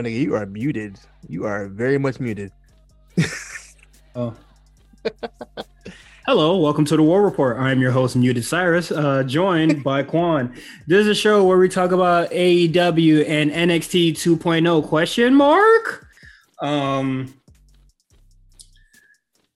Funny, you are muted. You are very much muted. oh. Hello, welcome to the War Report. I'm your host, Muted Cyrus, uh, joined by Quan. This is a show where we talk about AEW and NXT 2.0 question mark. Um,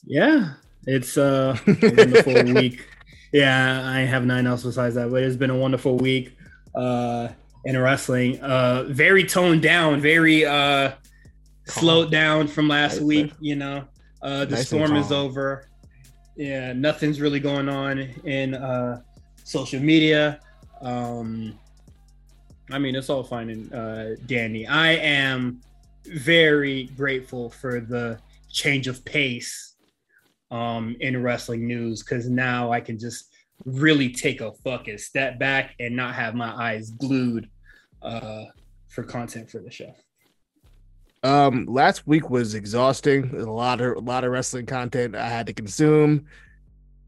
yeah, it's uh, a wonderful week. Yeah, I have nothing else besides that, but it's been a wonderful week uh, in wrestling. Uh, very toned down, very uh, slowed down from last week. You know, uh, the nice storm is over. Yeah, nothing's really going on in uh, social media. Um, I mean, it's all fine and uh, dandy. I am very grateful for the change of pace um, in wrestling news because now I can just really take a fucking step back and not have my eyes glued uh, for content for the show. Um, last week was exhausting. a lot of a lot of wrestling content I had to consume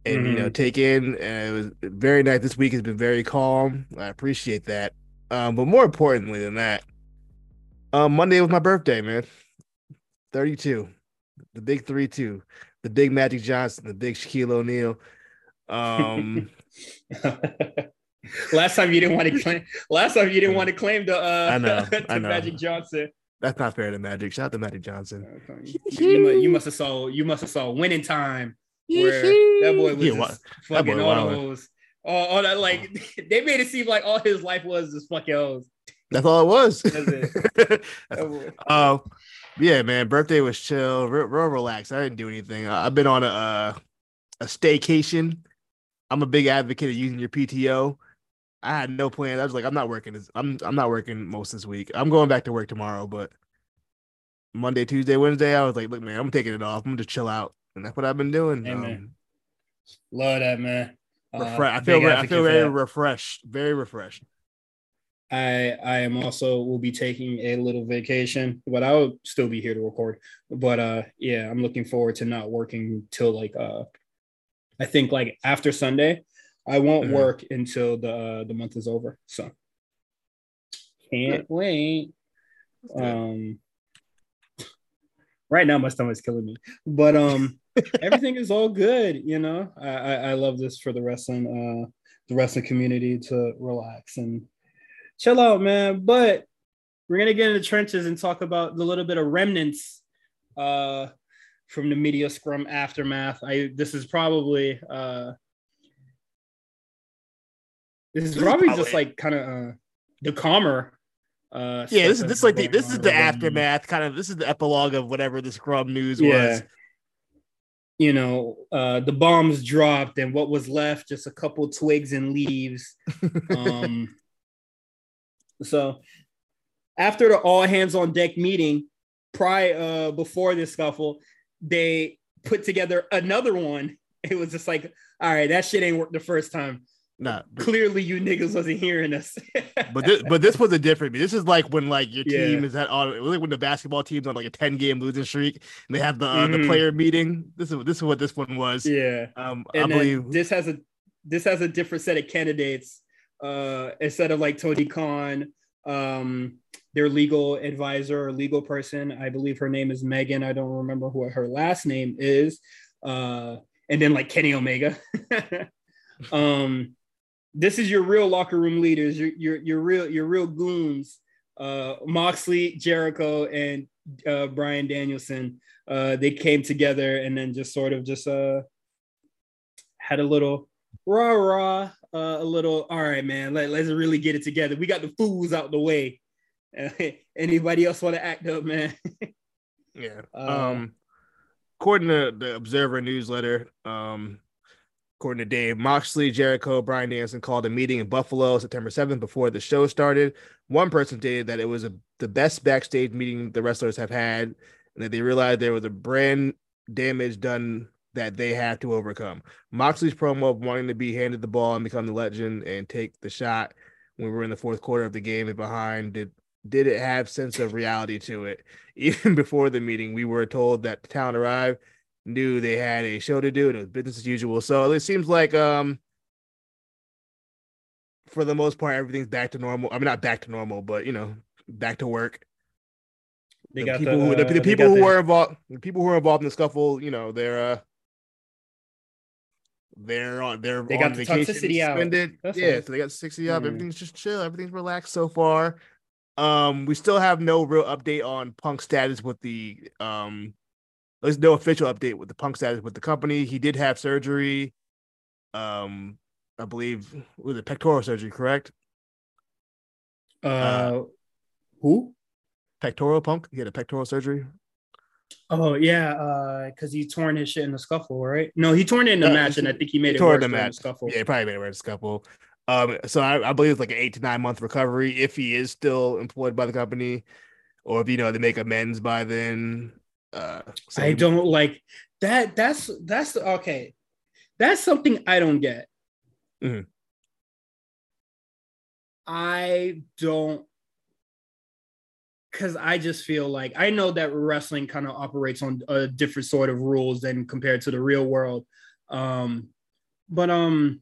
and mm-hmm. you know mm-hmm. take in. And it was very nice. This week has been very calm. I appreciate that. Um, but more importantly than that, um, Monday was my birthday, man. Thirty-two, the big three-two, the big Magic Johnson, the big Shaquille O'Neal. Um, last time you didn't want to claim. Last time you didn't want to claim the. Uh, I know. I know. Magic Johnson. That's not fair to Magic. Shout out to Magic Johnson. you, you must have saw you must have saw winning time where that boy was yeah, fucking all those all, all, that like they made it seem like all his life was just fucking hoes. That's all it was. That's it. um, yeah, man. Birthday was chill, real, real relaxed. I didn't do anything. I've been on a uh, a staycation. I'm a big advocate of using your PTO. I had no plan. I was like, I'm not working. This, I'm I'm not working most this week. I'm going back to work tomorrow, but Monday, Tuesday, Wednesday, I was like, look, man, I'm taking it off. I'm gonna just chill out, and that's what I've been doing. Um, Love that, man. Uh, I feel I feel very refreshed, very refreshed. I I am also will be taking a little vacation, but I will still be here to record. But uh, yeah, I'm looking forward to not working till like uh, I think like after Sunday. I won't mm-hmm. work until the uh, the month is over. So can't wait. Um, right now my stomach's killing me, but um, everything is all good. You know, I, I, I love this for the wrestling uh the wrestling community to relax and chill out, man. But we're gonna get in the trenches and talk about the little bit of remnants uh from the media scrum aftermath. I this is probably uh this is probably, probably just like kind of uh, the calmer. Uh, yeah, this is this like the, this is the aftermath, kind of. This is the epilogue of whatever the scrum news yeah. was. You know, uh, the bombs dropped, and what was left just a couple twigs and leaves. um, so after the all hands on deck meeting, prior uh, before this scuffle, they put together another one. It was just like, all right, that shit ain't worked the first time. Nah, clearly you niggas wasn't hearing us. but this, but this was a different. This is like when like your team yeah. is at all. Like when the basketball team's on like a ten game losing streak, and they have the uh, mm-hmm. the player meeting. This is this is what this one was. Yeah, um, and I believe this has a this has a different set of candidates. Uh, instead of like Tony Khan, um, their legal advisor or legal person, I believe her name is Megan. I don't remember what her last name is. Uh, and then like Kenny Omega. um this is your real locker room leaders, your your, your real your real goons, uh, Moxley, Jericho, and uh, Bryan Danielson. Uh, they came together and then just sort of just uh, had a little rah rah, uh, a little. All right, man, let, let's really get it together. We got the fools out the way. Anybody else want to act up, man? yeah. Uh, um, according to the Observer newsletter, um, According to Dave Moxley, Jericho, Bryan Danielson called a meeting in Buffalo September 7th before the show started. One person stated that it was a, the best backstage meeting the wrestlers have had, and that they realized there was a brand damage done that they had to overcome. Moxley's promo of wanting to be handed the ball and become the legend and take the shot when we were in the fourth quarter of the game and behind did did it have sense of reality to it. Even before the meeting, we were told that the talent arrived knew they had a show to do and it was business as usual. So it seems like um for the most part everything's back to normal. I mean not back to normal, but you know, back to work. They the people the, who the, the people who the... were involved, the people who were involved in the scuffle, you know, they're uh, they're on they're they got on the vacation, toxicity suspended. out. yeah, so they got 60 up. Mm. Everything's just chill. Everything's relaxed so far. Um, we still have no real update on Punk status with the um. There's no official update with the Punk status with the company. He did have surgery. Um, I believe was it pectoral surgery, correct? Uh, uh who? Pectoral Punk. He had a pectoral surgery. Oh yeah, uh, because he torn his shit in the scuffle, right? No, he torn it in the uh, match, and I think he made it torn the match. The scuffle. Yeah, he probably made it worse the scuffle. Um, so I, I, believe it's like an eight to nine month recovery if he is still employed by the company, or if you know they make amends by then. Uh, so I don't like that. That's that's okay. That's something I don't get. Mm-hmm. I don't because I just feel like I know that wrestling kind of operates on a different sort of rules than compared to the real world. Um, but um,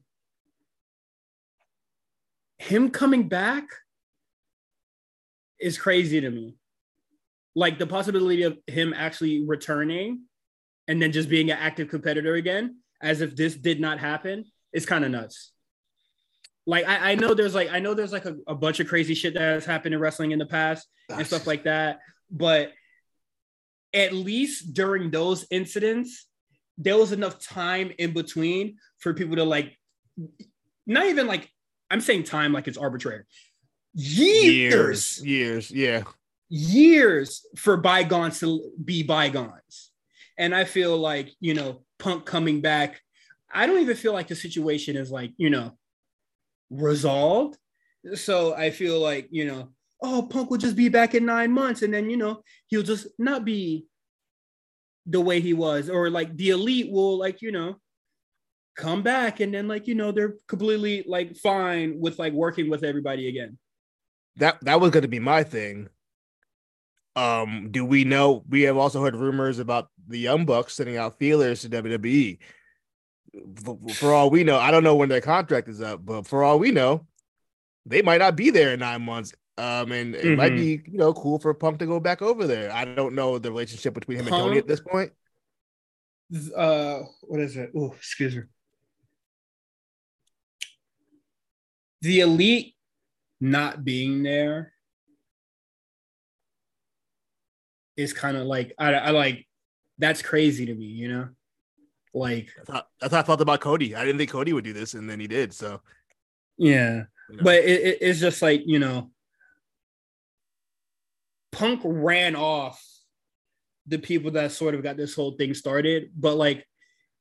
him coming back is crazy to me. Like the possibility of him actually returning and then just being an active competitor again, as if this did not happen, is kind of nuts like I, I know there's like I know there's like a, a bunch of crazy shit that has happened in wrestling in the past and stuff like that. But at least during those incidents, there was enough time in between for people to like not even like I'm saying time like it's arbitrary. Years, years, years yeah. Years for bygones to be bygones. And I feel like, you know, Punk coming back, I don't even feel like the situation is like, you know, resolved. So I feel like, you know, oh, Punk will just be back in nine months and then, you know, he'll just not be the way he was. Or like the elite will, like, you know, come back and then, like, you know, they're completely like fine with like working with everybody again. That that was gonna be my thing. Um, do we know we have also heard rumors about the Young Bucks sending out feelers to WWE for all we know, I don't know when their contract is up, but for all we know, they might not be there in nine months. Um, and it mm-hmm. might be you know cool for Punk to go back over there. I don't know the relationship between him and Tony at this point. Uh, what is it? Oh, excuse me. The elite not being there is kind of like I, I like that's crazy to me, you know. Like I thought, I thought I thought about Cody. I didn't think Cody would do this, and then he did. So yeah, you know. but it, it, it's just like you know, Punk ran off the people that sort of got this whole thing started, but like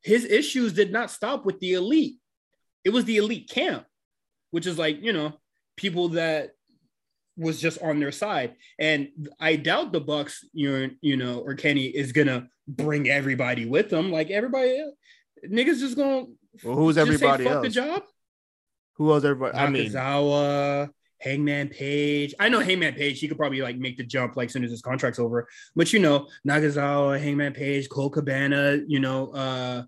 his issues did not stop with the elite. It was the elite camp, which is like you know people that was just on their side. And I doubt the Bucks, you know, you know, or Kenny is gonna bring everybody with them. Like everybody, niggas just gonna. Well, who's everybody else? the job. Who else? Everybody. I mean, Nakazawa, Hangman Page. I know Hangman Page. He could probably like make the jump like soon as his contract's over. But you know, Nakazawa, Hangman Page, Colt Cabana. You know, uh,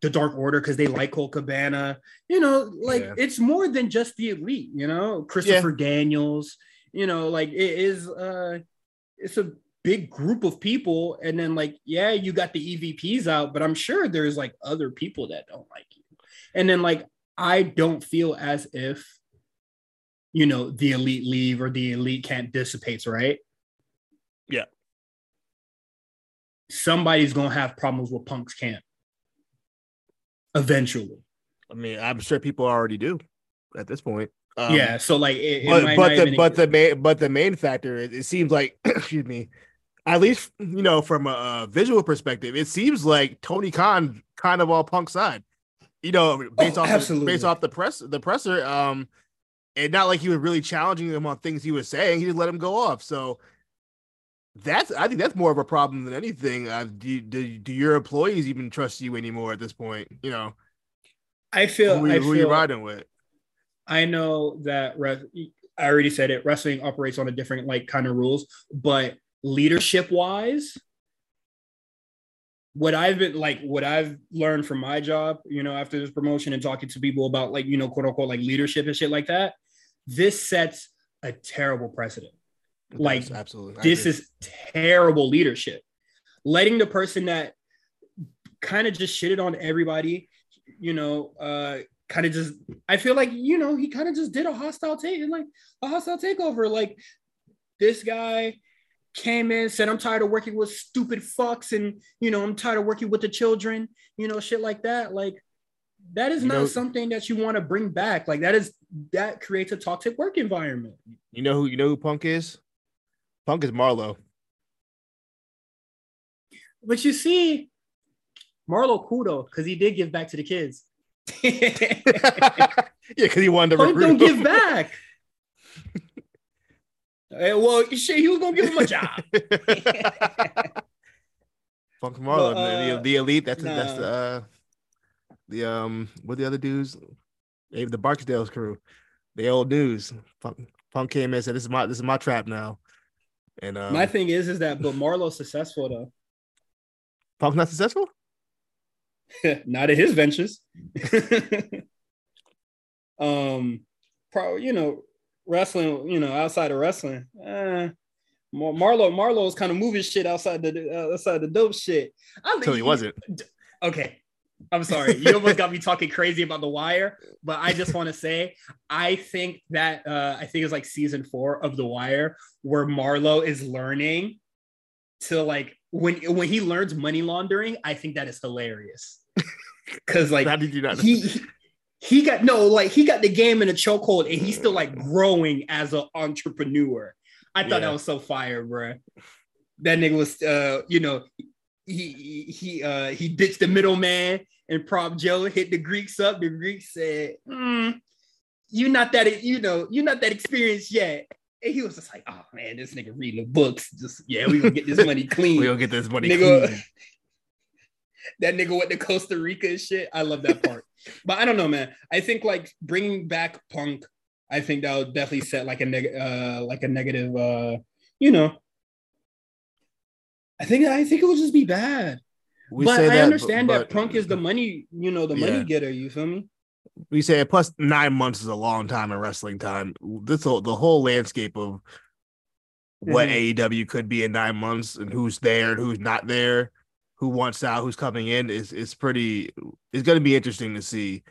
the Dark Order because they like Colt Cabana. You know, like yeah. it's more than just the elite. You know, Christopher yeah. Daniels. You know, like it is. uh It's a big group of people. And then like yeah you got the evps out but i'm sure there's like other people that don't like you. And then like i don't feel as if you know the elite leave or the elite camp dissipates right? Yeah. Somebody's gonna have problems with punk's camp. Eventually. I mean i'm sure people already do at this point um, yeah so like it, but, it but the but the main but the main factor it, it seems like excuse me at least you know from a, a, visual perspective, it seems like Tony Khan kind of on Punk's side. You know, based oh, off the, based off the press the presser, um, and not like he was really challenging him on things he was saying. He just let him go off. So that's I think that's more of a problem than anything. Uh, do, do do your employees even trust you anymore at this point? You know, I feel who, I who feel, you riding with. I know that I already said it. Wrestling operates on a different like kind of rules, but leadership wise what I've been like, what I've learned from my job, you know, after this promotion and talking to people about like, you know, quote unquote, like leadership and shit like that, this sets a terrible precedent. like absolutely this is terrible leadership letting the person that kind of just shitted on everybody you know uh kind of just i feel like you know he kind of just did a hostile take like a hostile takeover. Like this guy came in said i'm tired of working with stupid fucks and you know i'm tired of working with the children you know shit like that. Like that is you not know, something that you want to bring back. Like that is that creates a toxic work environment. You know who you know who punk is? Punk is Marlo. But you see, Marlo though, because he did give back to the kids. yeah, because he wanted to Punk don't give back. hey, well, shit, he was gonna give him a job. Punk Marlo, uh, the, the, elite. That's nah. that's the uh, the um what the other dudes? The Barksdale's crew. The old news. Punk, Punk came in and said, "This is my this is my trap now." And um, my thing is, is that but Marlo's successful though. Punk's not successful. not at his ventures. um, probably you know wrestling. You know, outside of wrestling, uh, Marlo Marlo's kind of moving shit outside the uh, outside the dope shit. Until he wasn't. Okay, I'm sorry. You almost got me talking crazy about the wire, but I just want to say I think that uh, I think it's like season four of the wire where Marlo is learning to like when when he learns money laundering, I think that is hilarious. Cause like how did you not he, he he got no like he got the game in a chokehold and he's still like growing as an entrepreneur. I thought yeah. that was so fire, bro. That nigga was uh, you know, he he uh he ditched the middleman and Prop Joe hit the Greeks up. The Greeks said, mm, "You're not that you know you're not that experienced yet." And he was just like, "Oh man, this nigga reading the books. Just yeah, we gonna get this money clean. we gonna get this money nigga, clean." that nigga went to Costa Rica and shit. I love that part. but I don't know, man. I think like bringing back Punk, I think that would definitely set like a neg- uh like a negative uh you know I think I think it would just be bad. We but I that, understand but, that Punk is the money, you know, the yeah. money getter. You feel me? We say plus nine months is a long time in wrestling time. This whole, the whole landscape of what mm-hmm. AEW could be in nine months and who's there and who's not there, who wants out, who's coming in is is pretty. It's going to be interesting to see.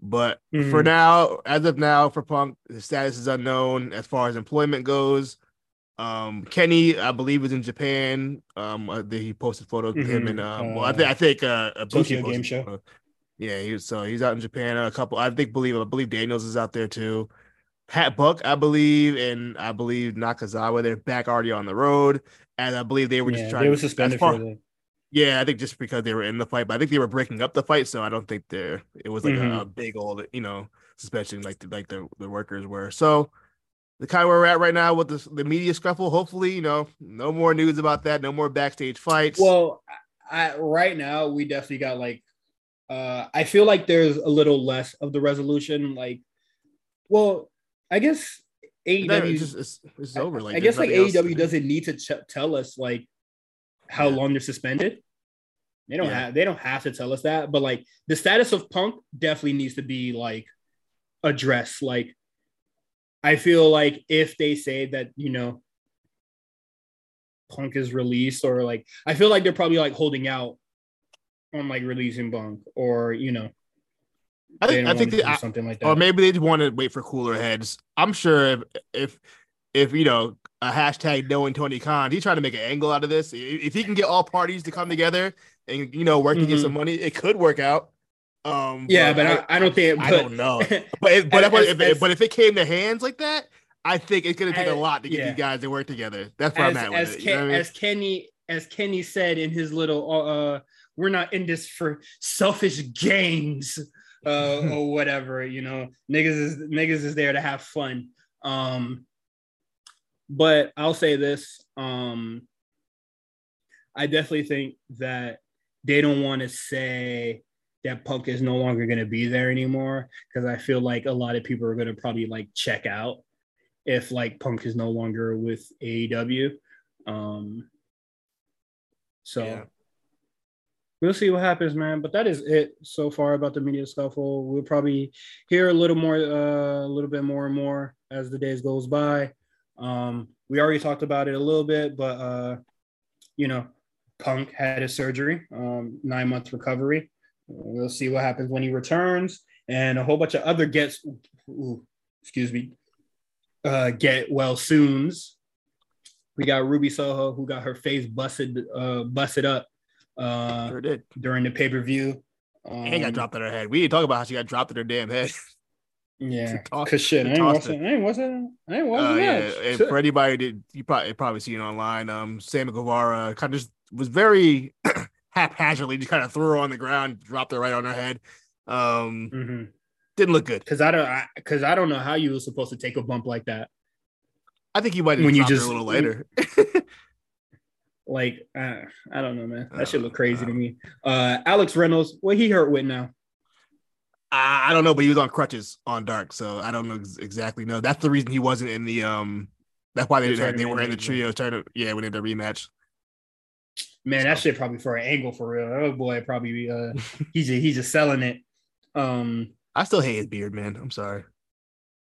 But mm-hmm. for now, as of now, for Punk, the status is unknown as far as employment goes. Um, Kenny, I believe, is in Japan. Um, uh, he posted photos of mm-hmm. him and um, well, I, th- I think uh, a Tokyo Game Show. Yeah, he was so he's out in Japan. A couple, I think, believe I believe Daniels is out there too. Pat Buck, I believe, and I believe Nakazawa. They're back already on the road, and I believe they were just trying. They were suspended far, for the. Yeah, I think just because they were in the fight, but I think they were breaking up the fight, so I don't think there it was like mm-hmm. a, a, big old, you know, suspension like the, like the the workers were. So the kind where we're at right now with the, the media scuffle. Hopefully, you know, no more news about that. No more backstage fights. Well, I, right now we definitely got like, uh, I feel like there's a little less of the resolution. Like, well, I guess AEW it's, just, it's, it's over. Like, I, guess like AEW doesn't need to ch- tell us like how yeah. long they're suspended. They don't yeah. have they don't have to tell us that, but like the status of Punk definitely needs to be like addressed. Like I feel like if they say that, you know, Punk is released or like I feel like they're probably like holding out on like releasing Punk or you know. I think I think they, something like that. Or maybe they just want to wait for cooler heads. I'm sure if if if you know a hashtag knowing Tony Khan, he's trying to make an angle out of this. If he can get all parties to come together and you know work mm-hmm. to get some money, it could work out. Um, yeah, but, but I, I, don't think. But, I don't know. But if, but, as, if, as, but if it came to hands like that, I think it's going to take as, a lot to get yeah. these guys to work together. That's where I'm at as, Ken, I mean? as Kenny as Kenny said in his little, uh, we're not in this for selfish gains, uh, or whatever. You know, niggas is niggas is there to have fun. Um, but I'll say this. Um, I definitely think that they don't want to say that Punk is no longer going to be there anymore because I feel like a lot of people are going to probably like check out if like Punk is no longer with AEW. Um, so yeah. We'll see what happens, man. But that is it so far about the media scuffle. We'll probably hear a little more, uh, a little bit more and more as the days goes by. Um, we already talked about it a little bit, but uh, you know, Punk had his surgery, um, nine month recovery. We'll see what happens when he returns, and a whole bunch of other gets, ooh, excuse me, uh, get well soon's. We got Ruby Soho who got her face busted, uh, busted up, uh, Sure did. during the pay per view. Um, And got dropped on her head. We didn't talk about how she got dropped in her damn head. Yeah, cause shit, I ain't tossed watching. I ain't watching. I ain't Uh, watching yeah, that. and Shit. for anybody that you probably probably seen online, um, Sammy Guevara kind of just was very haphazardly just kind of threw her on the ground, dropped her right on her head. Um, Mhm. didn't look good. Cause I don't, I, cause I don't know how you were supposed to take a bump like that. I think you might have When you dropped her just- a little later. Like, uh, I don't know, man. That should look Uh, crazy uh. to me. Uh, Alex Reynolds, what he hurt with now? I, I don't know, but he was on crutches on Dark, so I don't know ex- exactly. No, that's the reason he wasn't in the um. That's why they The they were in the trio tournament. Yeah, when they did the rematch. Man, that So- shit probably for an angle for real. Oh boy, probably uh, he's just, he's just selling it. Um, I still hate his beard, man. I'm sorry.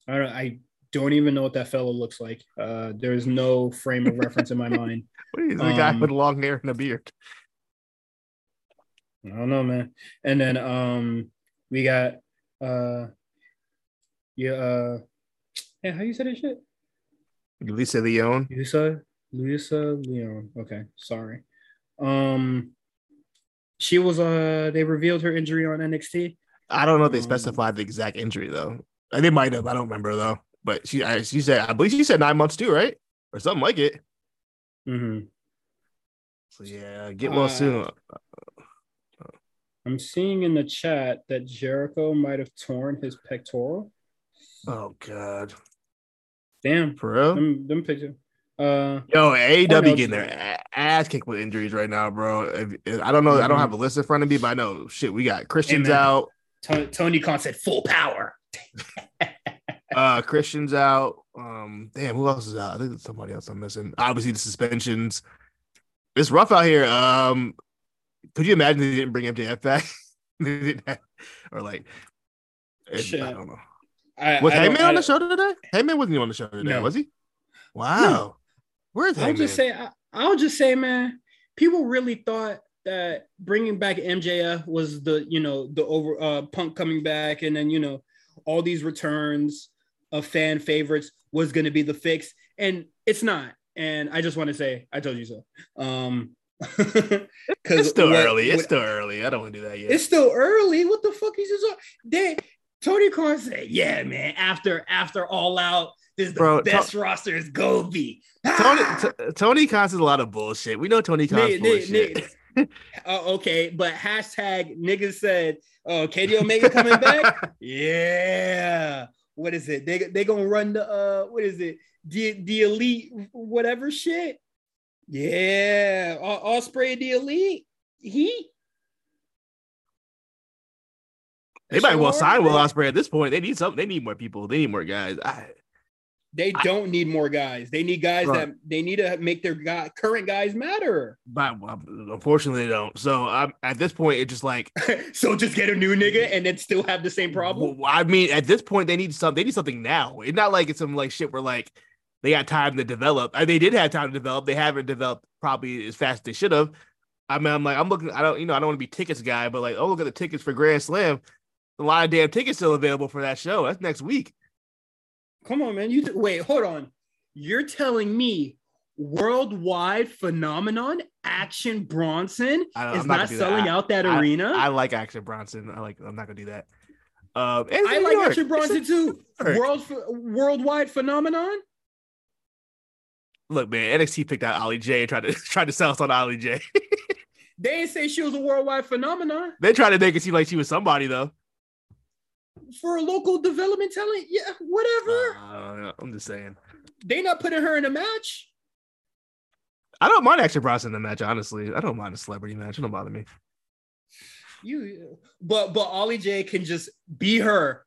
I don't, I don't even know what that fellow looks like. Uh, there's no frame of reference in my mind. What is the guy Um, with long hair and a beard? I don't know, man. And then um, we got uh, yeah, uh, yeah. How you say that shit? Lisa Leon. Luisa, Luisa Leon. Okay, sorry. Um, she was uh, they revealed her injury on NXT. I don't know if they Um, specified the exact injury though. They might have. I don't remember though. But she, I, she said, I believe she said nine months too, right, or something like it. Mm-hmm. So yeah, get well Uh, soon. I'm seeing in the chat that Jericho might have torn his pectoral. Oh god, Damn, for real. them, them pictures. Uh, Yo, AEW getting their ass kicked with injuries right now, bro. If- if- I don't know. I don't Mhm. have a list in front of me, but I know shit. We got Christians out. Tony, Tony Khan said full power. Uh, Christians out. Um, damn, who else is out? I think there's somebody else I'm missing. Obviously, the suspensions. It's rough out here. Um, could you imagine they didn't bring MJF back? They didn't have- or like, it- I don't know. I, Was I Heyman on the show today? Heyman wasn't even on the show today, No. was he? Wow. Where's I'll Heyman? just say, I, I'll just say, man, people really thought that bringing back MJF was the, you know, the over uh, Punk coming back, and then you know, all these returns of fan favorites was going to be the fix, and it's not. And I just want to say, I told you so. Um, because it's still early. It's still early. I don't want to do that yet. it's still early. What the fuck is this? They Tony Khan said, "Yeah, man. After after All Out, this is the Bro, best roster is gonna be." Tony Ah! T- Tony Khan says a lot of bullshit. We know Tony Khan's nigga- bullshit. nigga. Oh, okay, but hashtag niggas said, "Oh, Katie Omega coming back." yeah. What is it? They they gonna run the uh what is it? The the elite whatever shit. Yeah, all, Ospreay the elite. He They might well sign Will Ospreay at this point. They need something. They need more people. They need more guys. I, They don't need more guys. They need guys Right. that they need to make their guy, current guys matter. but unfortunately, they don't. So I'm at this point. It's just like so just get a new nigga and then still have the same problem. Well, I mean, at this point, they need something. They need something now. It's not like it's some like shit where like they got time to develop. Uh, They did have time to develop. They haven't developed probably as fast as they should have. I mean, I'm like, I'm looking. I don't, you know, I don't want to be tickets guy, but like, oh, look at the tickets for Grand Slam. A lot of damn tickets still available for that show. That's next week. Come on, man. You wait, hold on. You're telling me worldwide phenomenon Action Bronson I, is I'm not, gonna that. selling out that I- arena? I I, like Action Bronson. I like. I'm not gonna do that. Um, in like York. Action Bronson too. World worldwide phenomenon. Look, man, NXT picked out Ollie J and tried to tried to sell us on Ollie J. They didn't say she was a worldwide phenomenon they tried to make it seem like she was somebody though. For a local development talent. Yeah, whatever. Uh, I'm just saying. they not putting her in a match. I don't mind Action Bronson in the match, honestly. I don't mind a celebrity match. It don't bother me. You, but but Ollie J can just be her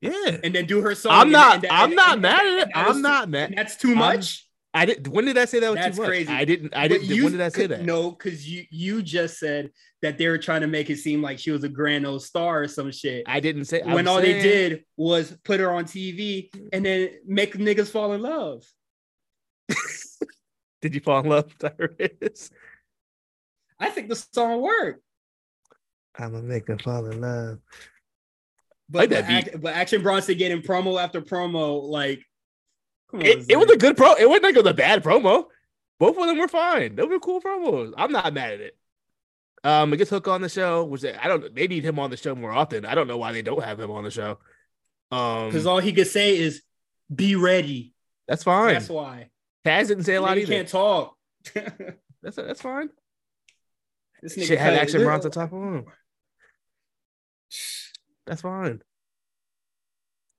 Yeah. and then do her song. I'm not and- and- I'm not mad at it. I'm not mad. That's too I'm- much. I did when did I say that was That's too much? crazy. I didn't I didn't when did I say that? No, because you you just said that they were trying to make it seem like she was a grand old star or some shit. I didn't say when I'm all they did was put her on TV and then make niggas fall in love. Did you fall in love, Cyrus? I think the song worked. I'm gonna make her fall in love. But, like but, but Action Bronson getting promo after promo, like on, it, it was a good pro. It wasn't like it was a bad promo. Both of them were fine. They were cool promos. I'm not mad at it. Um, it gets Hook on the show, which I don't. They need him on the show more often. I don't know why they don't have him on the show. Um, because all he could say is "Be ready." That's fine. That's why. Taz didn't say a lot he either. Can't talk. that's that's fine. This nigga Shit had Action Bronson top of him. That's fine.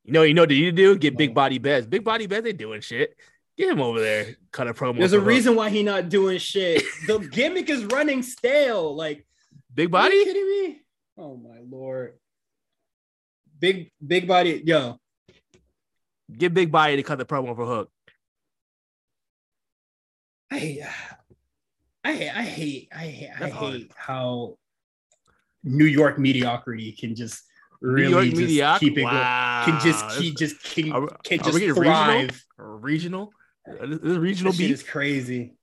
You know, you know what you do? Get Big Body Bes. Big Body Bes ain't doing shit. Get him over there. Cut a promo. There's a reason why he not doing shit. the gimmick is running stale. Like big body. Are you kidding me? Oh my lord. Big big body, yo. Get big body to cut the promo for Hook. I I hate I hate I hate, I hate how New York mediocrity can just really just medioc- keep it wow. can just keep just can, are, can just thrive. Regional, regional, regional beat is crazy.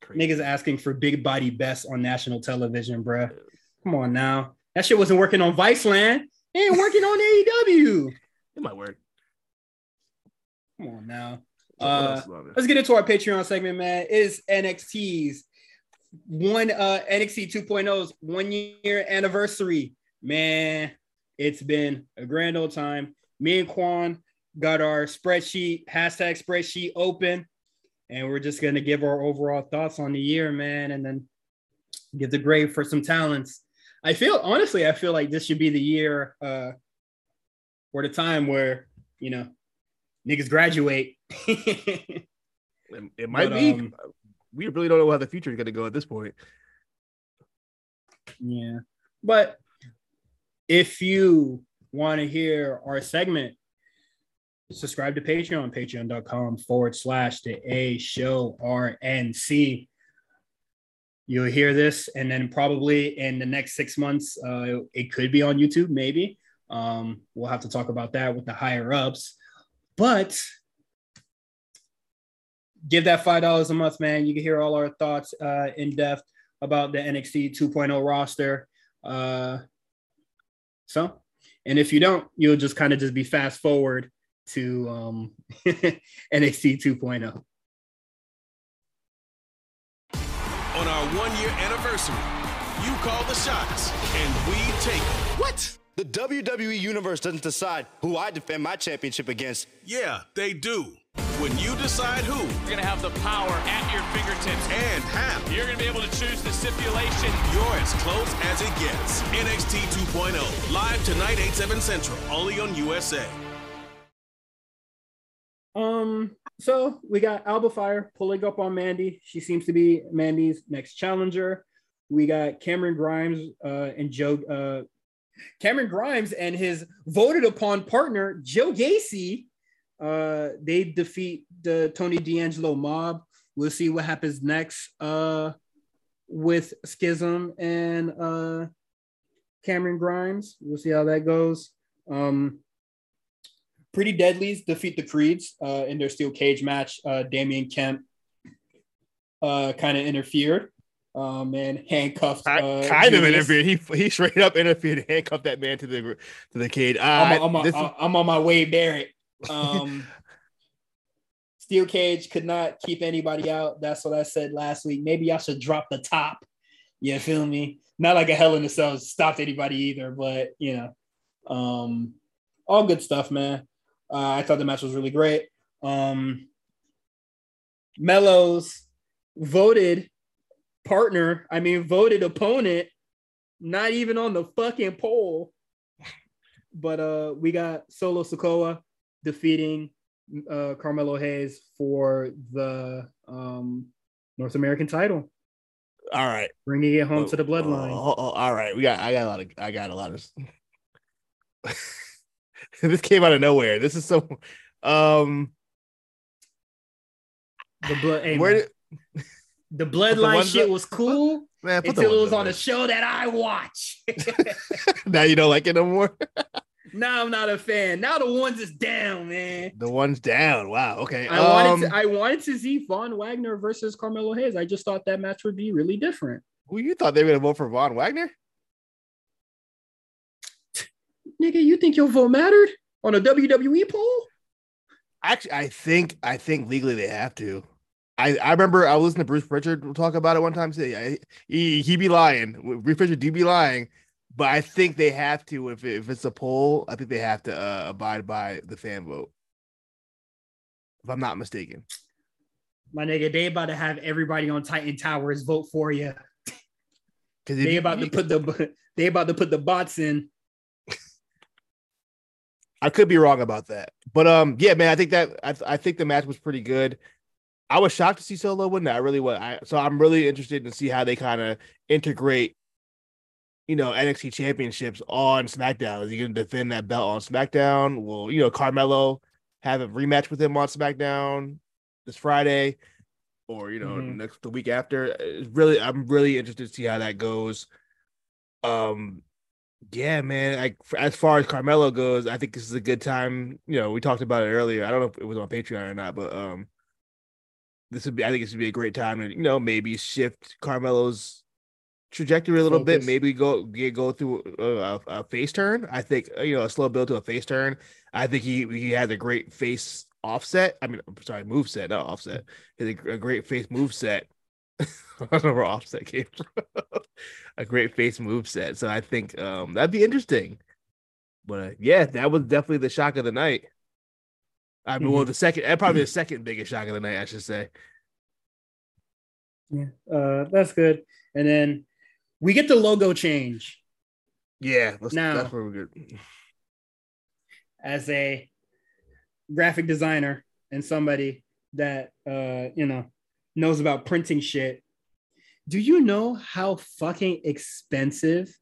crazy. Niggas asking for Big Body Bes on national television, bruh. Come on now, that shit wasn't working on Viceland. It ain't working on AEW. It might work. Come on now. Uh, let's get into our Patreon segment, man. It is NXT's one uh NXT 2.0's one year anniversary. Man, it's been a grand old time. Me and Quan got our spreadsheet, hashtag spreadsheet open, and we're just gonna give our overall thoughts on the year, man, and then give the grade for some talents. I feel honestly, I feel like this should be the year uh or the time where you know niggas graduate. it, it, might but, be. Um, we really don't know how the future is going to go at this point. Yeah, but if you want to hear our segment, subscribe to Patreon, patreon.com forward slash the A show RNC. You'll hear this, and then probably in the next six months, uh, it could be on YouTube, maybe. Um, we'll have to talk about that with the higher ups. But give that five dollars a month, man. You can hear all our thoughts uh, in depth about the NXT 2.0 roster. Uh, so, and if you don't, you'll just kind of just be fast forward to um, NXT 2.0. On our one year anniversary, you call the shots and we take them. What? The WWE Universe doesn't decide who I defend my championship against. Yeah, they do. When you decide who, you're going to have the power at your fingertips. And how. You're going to be able to choose the stipulation. You're as close as it gets. NXT 2.0, live tonight, 8, 7 Central, only on USA. Um, so we got Alba Fyre pulling up on Mandy. She seems to be Mandy's next challenger. We got Cameron Grimes uh, and Joe uh, Cameron Grimes and his voted upon partner Joe Gacy, uh, they defeat the Tony D'Angelo mob. We'll see what happens next uh, with Schism and uh, Cameron Grimes. We'll see how that goes. Um, Pretty Deadlies defeat the Creeds uh, in their steel cage match. Uh, Damon Kemp uh, kind of interfered um, and handcuffed. Uh, kind of interfered. He he straight up interfered, handcuffed that man to the to the cage. Uh, I'm, I'm, this I'm on my way, Barrett. Um, steel cage could not keep anybody out. That's what I said last week. Maybe I should drop the top. You feel me? Not like a Hell in a Cell stopped anybody either, but you know, um, all good stuff, man. Uh, I thought the match was really great. Um, Mellows voted partner, I mean, voted opponent, not even on the fucking poll. But uh, we got Solo Sikoa defeating uh, Carmelo Hayes for the um, North American title. All right, bringing it home oh, to the bloodline. Oh, oh, all right, we got. I got a lot of. I got a lot of. this came out of nowhere. This is so. Um. The blood. Hey, where did? the bloodline shit was cool Man, until it was on a show that I watch. now you don't like it no more. Now I'm not a fan. Now the ones is down, man. The one's down. Wow. Okay. I um, wanted to, I wanted to see Von Wagner versus Carmelo Hayes. I just thought that match would be really different. who you thought they were gonna vote for Von Wagner? Nigga, you think your vote mattered on a WWE poll? Actually, I think I think legally they have to. I, I remember I was listening to Bruce Pritchard talk about it one time. Say he he be lying. Bruce Pritchard do be lying, but I think they have to. If it, if it's a poll, I think they have to uh, abide by the fan vote. If I'm not mistaken. My nigga, they about to have everybody on Titan Towers vote for you. Because They about to put the they about to put the bots in. I could be wrong about that, but um, yeah, man, I think that I, I think the match was pretty good. I was shocked to see Solo win that. I really was. I, so I'm really interested to see how they kind of integrate, you know, NXT championships on SmackDown. Is he going to defend that belt on SmackDown? Will you know Carmelo have a rematch with him on SmackDown this Friday, or you know Mhm. next the week after? It's really, I'm really interested to see how that goes. Um, yeah, man. Like as far as Carmelo goes, I think this is a good time. You know, we talked about it earlier. I don't know if it was on Patreon or not, but um, this would be. I think this would be a great time to you know maybe shift Carmelo's trajectory a little bit. Maybe go get go through a, a, a face turn. I think uh, you know a slow build to a face turn. I think he he has a great face offset. I mean, I'm sorry, move set, not offset. He a, a great face move set. I don't know where offset came from. a great face move set. So I think um that'd be interesting. But uh, yeah, that was definitely the shock of the night. I mean, well, the second, uh, probably the second biggest shock of the night, I should say. Yeah, uh, that's good. And then we get the logo change Yeah, let's, Now- that's where we're good. as a graphic designer and somebody that uh, you know knows about printing shit. Do you know how fucking expensive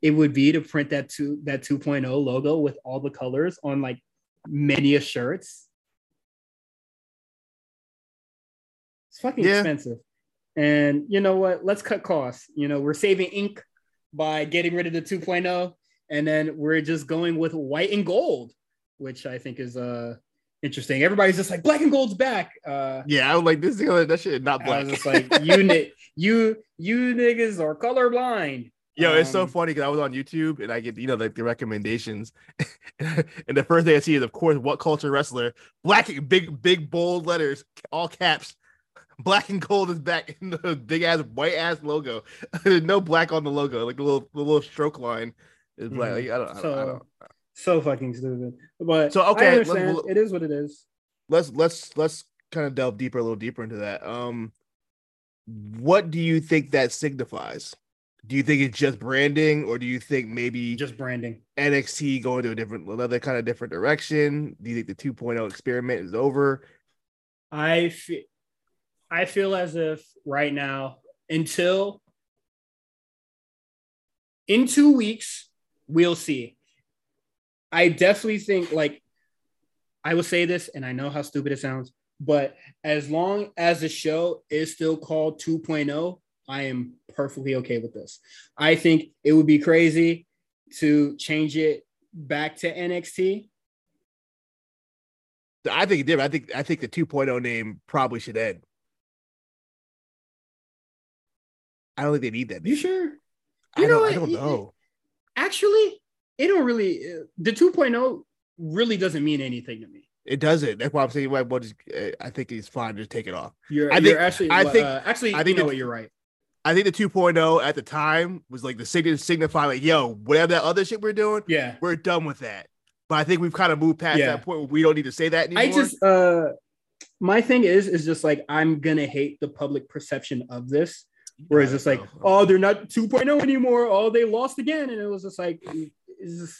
it would be to print that two that 2.0 logo with all the colors on like many a shirts? It's fucking Yeah. expensive. And you know what? Let's cut costs. You know, we're saving ink by getting rid of the 2.0 and then we're just going with white and gold, which I think is uh interesting. Everybody's just like black and gold's back. Uh Yeah, I was like, this is that shit not I black. was just like, you ni- you you niggas are colorblind. Yo, it's so Um, funny because I was on YouTube and I get you know like the recommendations, and the first thing I see is of course what culture wrestler black big big bold letters all caps. Black and gold is back in the big ass white ass logo. There's no black on the logo, like the little the little stroke line is black. Mhm. Like, I, don't, I, don't, I So don't. so fucking stupid. But So, okay, I let's- understand. we'll- it is what it is. Let's let's let's kind of delve deeper, a little deeper into that. Um, what do you think that signifies? Do you think it's just branding, or do you think maybe Just branding. NXT going to a different, another kind of different direction? Do you think the 2.0 experiment is over? I feel I feel as if right now, until in two weeks, we'll see. I definitely think like I will say this, and I know how stupid it sounds, but as long as the show is still called 2.0, I am perfectly okay with this. I think it would be crazy to change it back to NXT. I think it did. I think I think the 2.0 name probably should end. I don't think they need that. You sure? I You know don't, I don't know. actually it don't really uh, the 2.0 really doesn't mean anything to me It doesn't. That's why I'm saying. Well, just, uh, I think it's fine. Just take it off. you're, I you're think- actually I think- uh, actually I I think think you know the- what you're right I think the 2.0 at the time was like the sign signify like, yo, whatever that other shit we're doing, yeah we're done with that. But I think we've kind of moved past Yeah. that point where we don't need to say that anymore. i just uh my thing is is just like i'm gonna hate the public perception of this where it's like oh they're not 2.0 anymore. Oh they lost again. And it was just like just,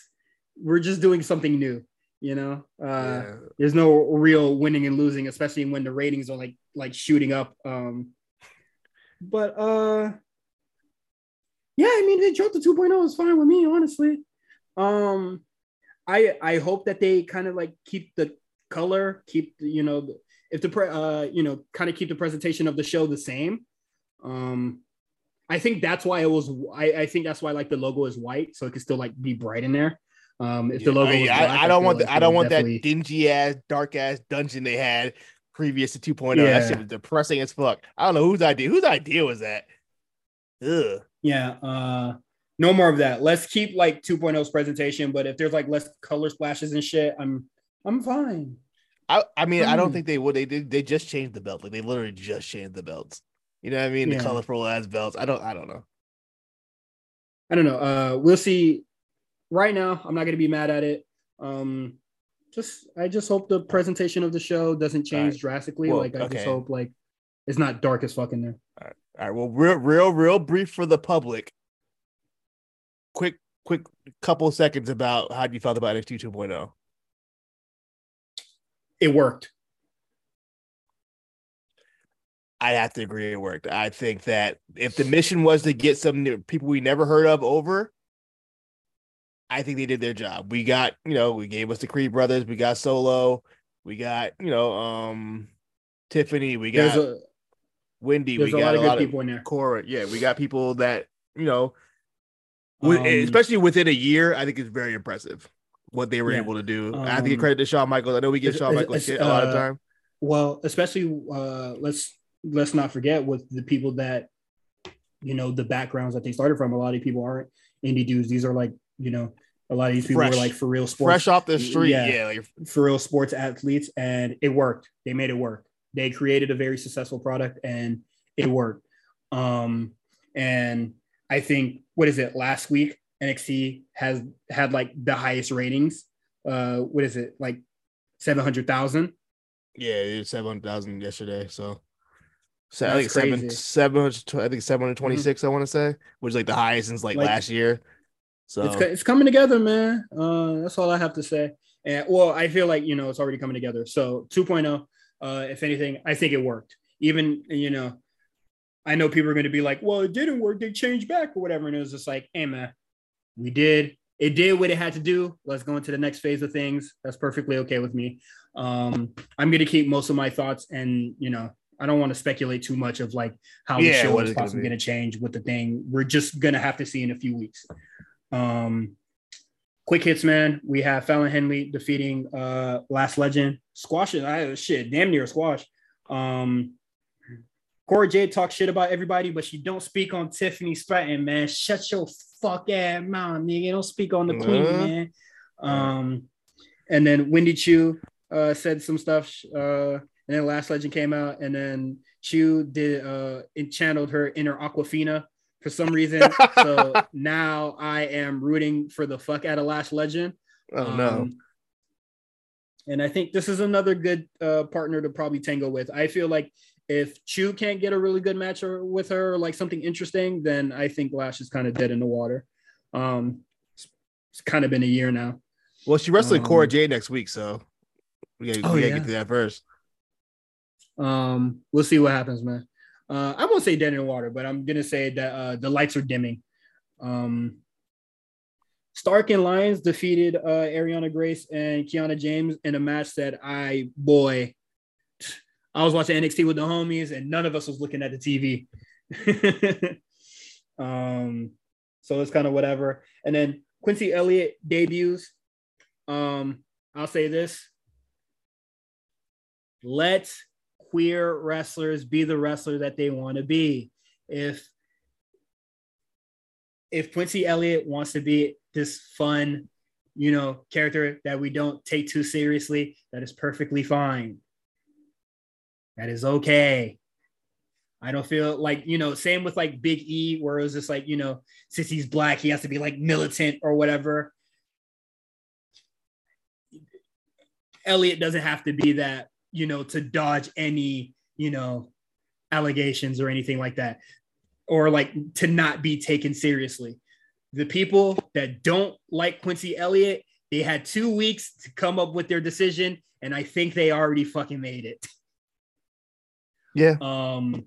we're just doing something new you know? Uh Yeah. there's no real winning and losing especially when the ratings are like like shooting up. Um but uh yeah i mean they dropped the 2.0 is fine with me honestly. Um i i hope that they kind of like keep the color keep the, you know if the pre- uh you know kind of keep the presentation of the show the same um i think that's why it was i i think that's why like the logo is white so it can still like be bright in there Um, if the logo, I, black, I don't feel want like the, I don't want that dingy ass, dark ass dungeon they had previous to 2.0. That Yeah. shit was depressing as fuck. I don't know whose idea. Whose idea was that? Ugh. Yeah, uh no more of that. Let's keep like 2.0's presentation, but if there's like less color splashes and shit, I'm I'm fine. I, I mean, I don't Hmm. think they would. They did. They just changed the belt. Like they literally just changed the belts. You know what I mean? Yeah. The colorful ass belts. I don't. I don't know. I don't know. Uh we'll see. Right now, I'm not gonna be mad at it. Um just I just hope the presentation of the show doesn't change Alright. drastically. Well, like I okay. just hope like it's not dark as fuck in there. All right. Well, real, real, real brief for the public. Quick, quick, couple seconds about how you felt about NXT 2.0. It worked. I have to agree it worked. I think that if the mission was to get some new people we never heard of over, I think they did their job. We got, you know, we gave us the Creed brothers, we got Solo, we got, you know, um Tiffany, we got There's a Wendy, we a got lot of good people in there. Cora. Yeah, we got people that, you know, with, Um, especially within a year, I think it's very impressive what they were Yeah. able to do. I have to give Um, credit to Shawn Michaels. I know we give Shawn Michaels a lot of uh, time. Well, especially uh let's let's not forget with the people that you know the backgrounds that they started from. A lot of people aren't indie dudes. These are like you know a lot of these people Fresh. were like for real sports, Fresh off the street, yeah. yeah, like for real sports athletes, and it worked. They made it work. They created a very successful product, and it worked. Um, and I think what is it? Last week NXT has had like the highest ratings. Uh, what is it? Like seven hundred thousand. Yeah, it was seven hundred thousand yesterday. So, so I think seven crazy. Mm-hmm. seven hundred. I think seven hundred twenty six. I want to say, which is like the highest since like, Like- last year. So it's it's coming together, man. Uh, that's all I have to say. And well, I feel like you know it's already coming together. So 2.0, uh, if anything, I think it worked. Even you know, I know people are going to be like, "Well, it didn't work. They changed back or whatever." And it was just like, "Hey, man, we did. It did what it had to do. Let's go into the next phase of things. That's perfectly okay with me. Um, I'm going to keep most of my thoughts, and you know, I don't want to speculate too much of like how the show is possibly going to change with the thing. We're just going to have to see in a few weeks. Um, quick hits, man. We have Fallon Henley defeating uh Lash Legend, squashing. I shit, damn near squash. Um, Cora Jade talks shit about everybody, but she don't speak on Tiffany Stratton, man. Shut your fuck ass mouth, nigga. Don't speak on the queen, Uh-huh. man. Um, and then Wendy Choo uh said some stuff. Uh, and then Lash Legend came out, and then Choo did uh channeled her inner Awkwafina for some reason. so now I am rooting for the fuck out of Last Legend. oh no, Um, and I think this is another good uh, partner to probably tango with. I feel like if Choo can't get a really good match or with her, or like something interesting, then I think Lash is kind of dead in the water. Um, it's, it's kind of been a year now. well, she wrestling Cora um, Jade next week, so we gotta, Oh, we gotta yeah. get to that first. Um, we'll see what happens, man. Uh, I won't say dead in water, but I'm gonna say that uh, the lights are dimming. Um, Stark and Lyons defeated uh, Arianna Grace and Kiana James in a match that I boy, I was watching NXT with the homies, and none of us was looking at the TV. um, so it's kind of whatever. And then Quincy Elliott debuts. Um, I'll say this: let queer wrestlers be the wrestler that they want to be. If if Quincy Elliott wants to be this fun, you know, character that we don't take too seriously, that is perfectly fine. That is okay. I don't feel like, you know, same with like Big E, where it was just like, you know, since he's black, he has to be like militant or whatever. Elliot doesn't have to be that, you know, to dodge any, you know, allegations or anything like that, or like to not be taken seriously. The people that don't like Quincy Elliott, they had two weeks to come up with their decision, and I think they already fucking made it. Yeah, Um,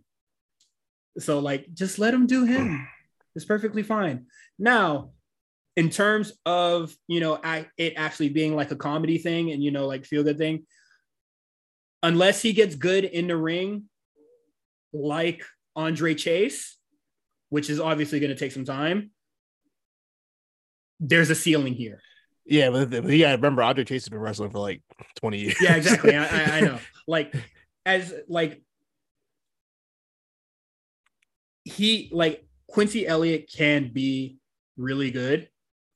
so like, just let him do him. It's perfectly fine. Now, in terms of you know I, it actually being like a comedy thing and you know like feel good thing, unless he gets good in the ring, like Andre Chase, which is obviously going to take some time. There's a ceiling here. Yeah, but, but yeah, remember Andre Chase has been wrestling for like 20 years. Yeah, exactly. I, I, I know. Like as like he like Quincy Elliott can be really good.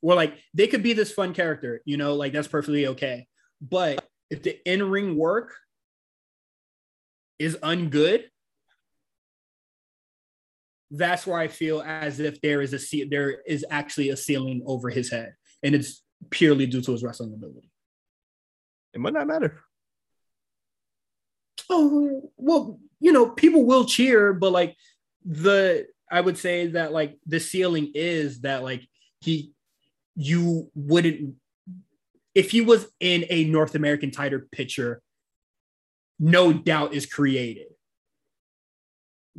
Or like they could be this fun character, you know, like that's perfectly okay. But if the in-ring work is ungood, that's where I feel as if there is a ce- there is actually a ceiling over his head, and it's purely due to his wrestling ability. It might not matter. Oh well, you know, people will cheer, but like the I would say that like the ceiling is that like he you wouldn't if he was in a North American title picture, no doubt is created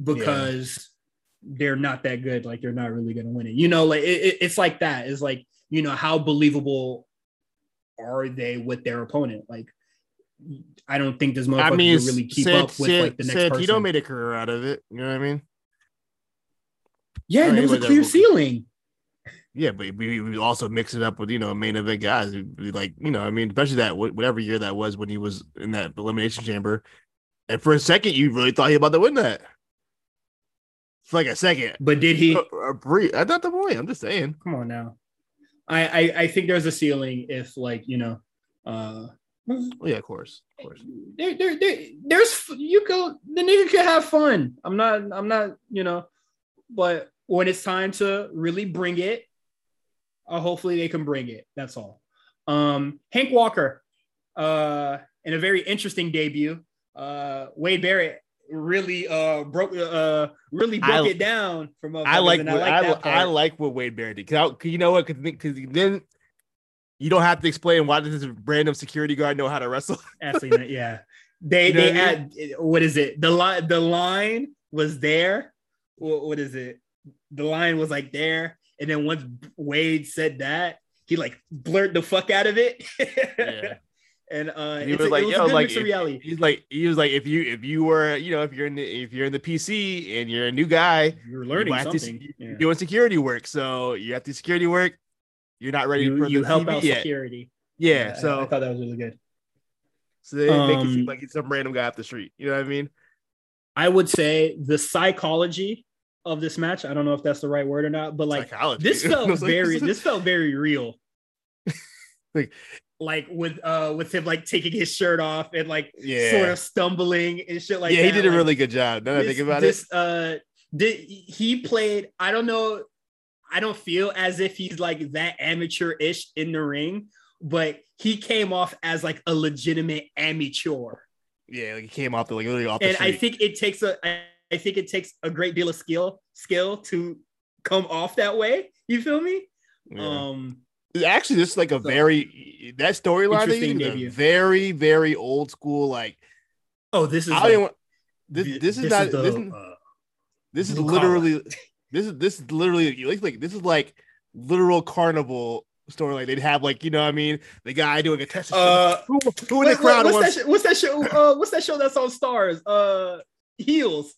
because they're not that good. Like they're not really going to win it. You know, like it, it- it's like that. It's like you know how believable are they with their opponent? Like I don't think this motherfucker I mean, can really keep up with like the next person. You don't made a career out of it. You know what I mean? yeah, and there was a that clear ceiling. Yeah, but we, we also mix it up with you know main event guys. We- Like you know, I mean, especially that whatever year that was when he was in that elimination chamber, and for a second you really thought he about to win that. For like a second, But did he? a, brief. I thought the boy. I'm just saying. Come on now. I, I I think there's a ceiling if like you know, uh, Oh yeah, of course, of course. there, there, there, there's you go the nigga can have fun. I'm not I'm not you know, but when it's time to really bring it, uh, hopefully they can bring it. That's all. Um, Hank Walker, uh, in a very interesting debut. Uh, Wade Barrett really uh broke uh really broke I- it down from I like, I, that I, part. like what Wade Barrett did. Cause, you know what? Because then you don't have to explain why does this random security guard know how to wrestle. Absolutely, yeah. They You know they what I add what is it? The line the line was there. What, what is it? The line was like there, and then once Wade said that, he like blurred the fuck out of it. Yeah. and uh, he was like, was "Yo, like if- reality. He's like, he was like, if you if you were, you know, if you're in the if you're in the PC and you're a new guy, You're learning you have to- something. Yeah. doing security work, so you have to security work. You're not ready You, for you the help TV out yet. security. Yeah, I- I, so thought that was really good. so they make it Um, seem like he's some random guy off the street. You know what I mean? I would say the psychology of this match. I don't know if that's the right word or not, but like Psychology. this felt very this felt very real Like- like with uh with him like taking his shirt off and like Yeah. sort of stumbling and shit like yeah, that. he did a Like, really good job. Now that I think about this, it, uh did he played i don't know i don't feel as if he's like that amateur-ish in the ring but he came off as like a legitimate amateur yeah, like he came off the like literally off the and i think it takes a I, I think it takes a great deal of skill skill to come off that way you feel me Yeah. um actually this is like a so- very that storyline they is very very old school like oh this is I like, want, this this is not the, this is uh, this is collar. literally this is this is literally like, like this is like literal carnival story like they'd have like you know what I mean the guy doing a test uh who, who in the crowd what- wants what's, that, sh- what's that show? Uh, what's that show that's on Starz? Uh, Heels.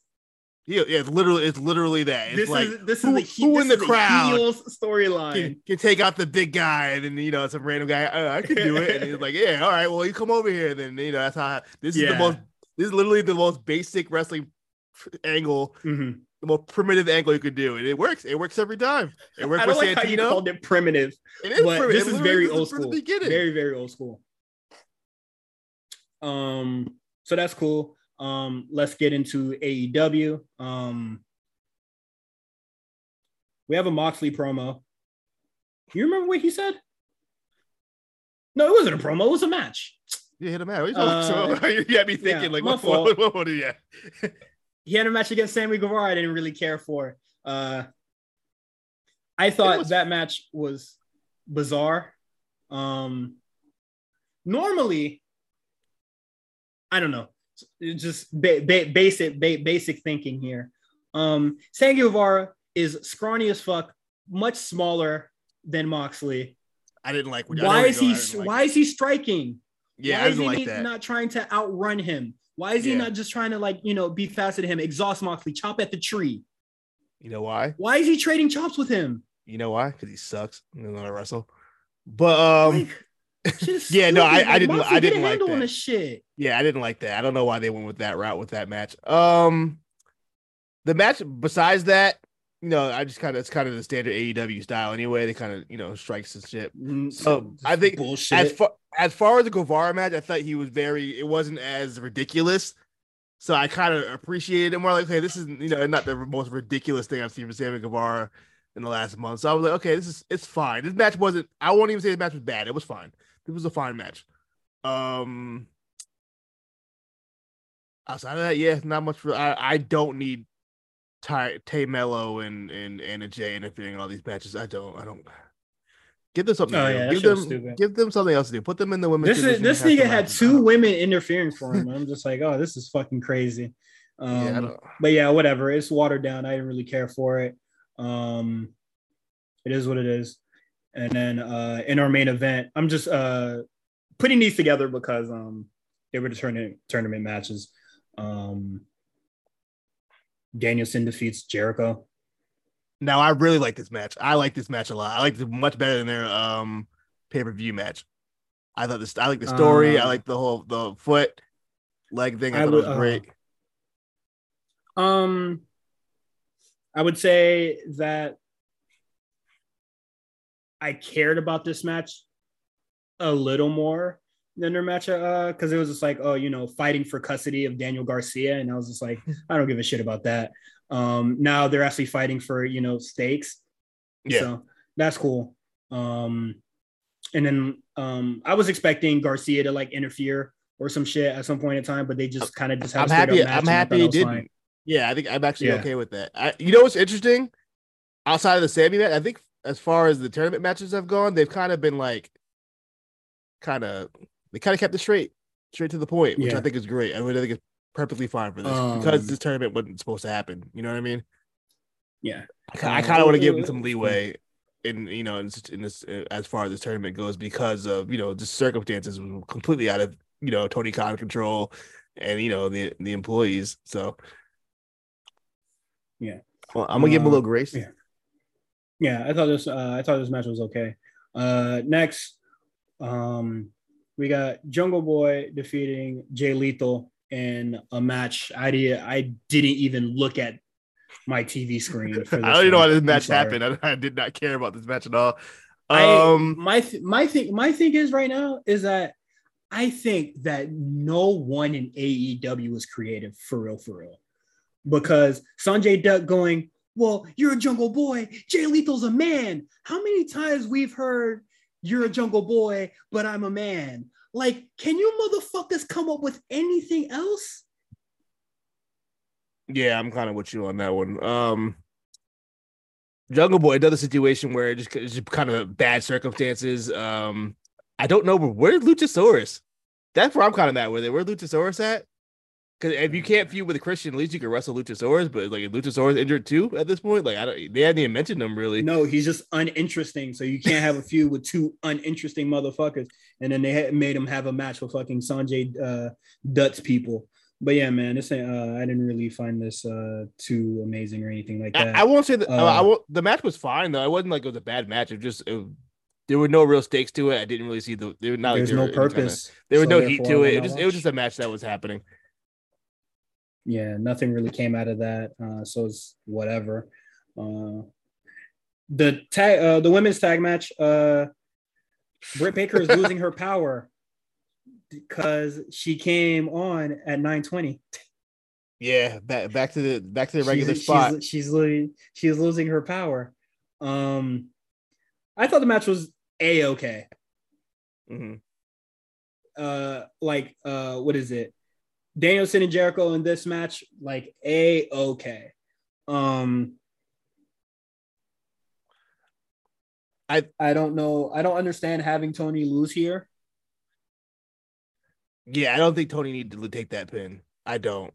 Yeah, yeah it's literally it's literally that it's This like is this who- is a he- who this in the crowd storyline. can, can take out the big guy and then you know some random guy oh, I can do it and he's like yeah all right well you come over here then you know that's how I, this is the most this is literally the most basic wrestling angle Mhm. the most primitive angle you could do and it works it works every time it worked I with don't like how you called it primitive, it is primitive. this is very old school. beginning. Very very old school. Um, so that's cool. Um, let's get into AEW. Um, we have a Moxley promo. You remember what he said? No, it wasn't a promo. It was a match. Yeah, hit him out. What you Uh, you had me thinking yeah, like, what, what, what, what, yeah. he had a match against Sammy Guevara. I didn't really care for. Uh, I thought was- that match was bizarre. Um, normally, I don't know. Just ba- ba- basic ba- basic thinking here. Um, Guevara is scrawny as fuck, much smaller than Moxley. I didn't like. Why is he? go, I didn't like why it. is he striking? Yeah, why I is didn't he like that. not trying to outrun him? Why is he Yeah. not just trying to like you know be faster than him, exhaust Moxley, chop at the tree? You know why? Why is he trading chops with him? You know why? Because he sucks. and doesn't know how to wrestle. But um, yeah, no, I, I didn't, I didn't like that. shit. Yeah, I didn't like that. I don't know why they went with that route with that match. Um, the match besides that, you know, I just kind of it's kind of the standard AEW style anyway. They kind of you know strikes and shit. Mm, So I think bullshit. as far as far as the Guevara match, I thought he was very. It wasn't as ridiculous, so I kind of appreciated it more. Like, okay, this is you know not the most ridiculous thing I've seen from Sammy Guevara in the last month. So I was like, okay, this is it's fine. This match wasn't. I won't even say the match was bad. It was fine. It was a fine match. Um. Outside of that, yeah, not much. For, I I don't need Ty Tay Melo and and Anna Jay interfering in all these matches. I don't. I don't. Give them something. Oh, yeah, give them. Give them something else to do. Put them in the women's. this is this nigga had two women interfering for him. I'm just like, oh, this is fucking crazy. Um, Yeah, but yeah, whatever. It's watered down. I didn't really care for it. Um, it is what it is. And then uh, in our main event, I'm just uh, putting these together because um, they were the tournament tournament matches. Um, Danielson defeats Jericho. Now I really like this match. I like this match a lot. I like it much better than their um pay per view match. I thought this. I like the story. I Um, like the whole the foot leg thing. I, I thought would- it was uh, great. Um, I would say that I cared about this match a little more than their match, uh, because it was just like, oh, you know, fighting for custody of Daniel Garcia, and I was just like, I don't give a shit about that. Um, now they're actually fighting for you know stakes, Yeah. so that's cool. Um, and then um, I was expecting Garcia to like interfere or some shit at some point in time, but they just kind of just had I'm a straight up happy. match, I'm and I happy he didn't. fine. Yeah, I think I'm actually Yeah. okay with that. I, you know what's interesting? Outside of the Sammy match, I think as far as the tournament matches have gone, they've kind of been like, kind of, they kind of kept it straight, straight to the point, which I think is great. I mean, I think it's perfectly fine for this Um, because this tournament wasn't supposed to happen. You know what I mean? Yeah. I, I Uh, kind of want to give uh, them some leeway in you know in, this- in this uh, as far as this tournament goes because of you know the circumstances were completely out of you know Tony Khan control and you know the the employees. So Yeah. well, I'm gonna give him a Uh, little grace. yeah. Yeah, I thought this. Uh, I thought this match was okay. Uh, next, um, we got Jungle Boy defeating Jay Lethal in a match. I did. I didn't even look at my TV screen. For this I don't even know why this match happened. I, I did not care about this match at all. I, Um, my th- my thing my thing is right now is that I think that no one in AEW was creative for real, for real, because Sanjay Dutt going, well, you're a jungle boy. Jay Lethal's a man. How many times we've heard you're a jungle boy, but I'm a man? Like, can you motherfuckers come up with anything else? yeah, I'm kind of with you on that one. Um, Jungle Boy, another situation where it just it's just kind of bad circumstances. Um, I don't know, but where's Luchasaurus? That's where I'm kind of mad with it. Where's Luchasaurus at? Because if you can't feud with a Christian, at least you can wrestle Luchasaurus. But like, Luchasaurus injured too at this point? Like, I don't. They hadn't even mentioned him really. No, he's just uninteresting. So you can't have a feud with two uninteresting motherfuckers. And then they had made him have a match with fucking Sanjay uh, Dutt's people. But yeah, man, this ain't, uh, I didn't really find this uh, too amazing or anything like that. I won't say that. Uh, I won't. The match was fine though. It wasn't like it was a bad match. It just it, there were no real stakes to it. I didn't really see the. There were not. There's like no were any kinda- purpose. there was so no heat to it. It just it was just a match that was happening. Yeah, nothing really came out of that. Uh, so it's whatever. Uh, the tag, uh, the women's tag match. Uh, Britt Baker is losing her power because she came on at 920. Yeah, back back to the back to the regular she's, spot. She's she's, lo- she's losing her power. Um, I thought the match was a okay. Mm-hmm. Uh, like uh, what is it? Danielson and Jericho in this match, like a okay. Um, I- I don't know. I don't understand having Toni lose here. Yeah, I don't think Toni needed to take that pin. I don't,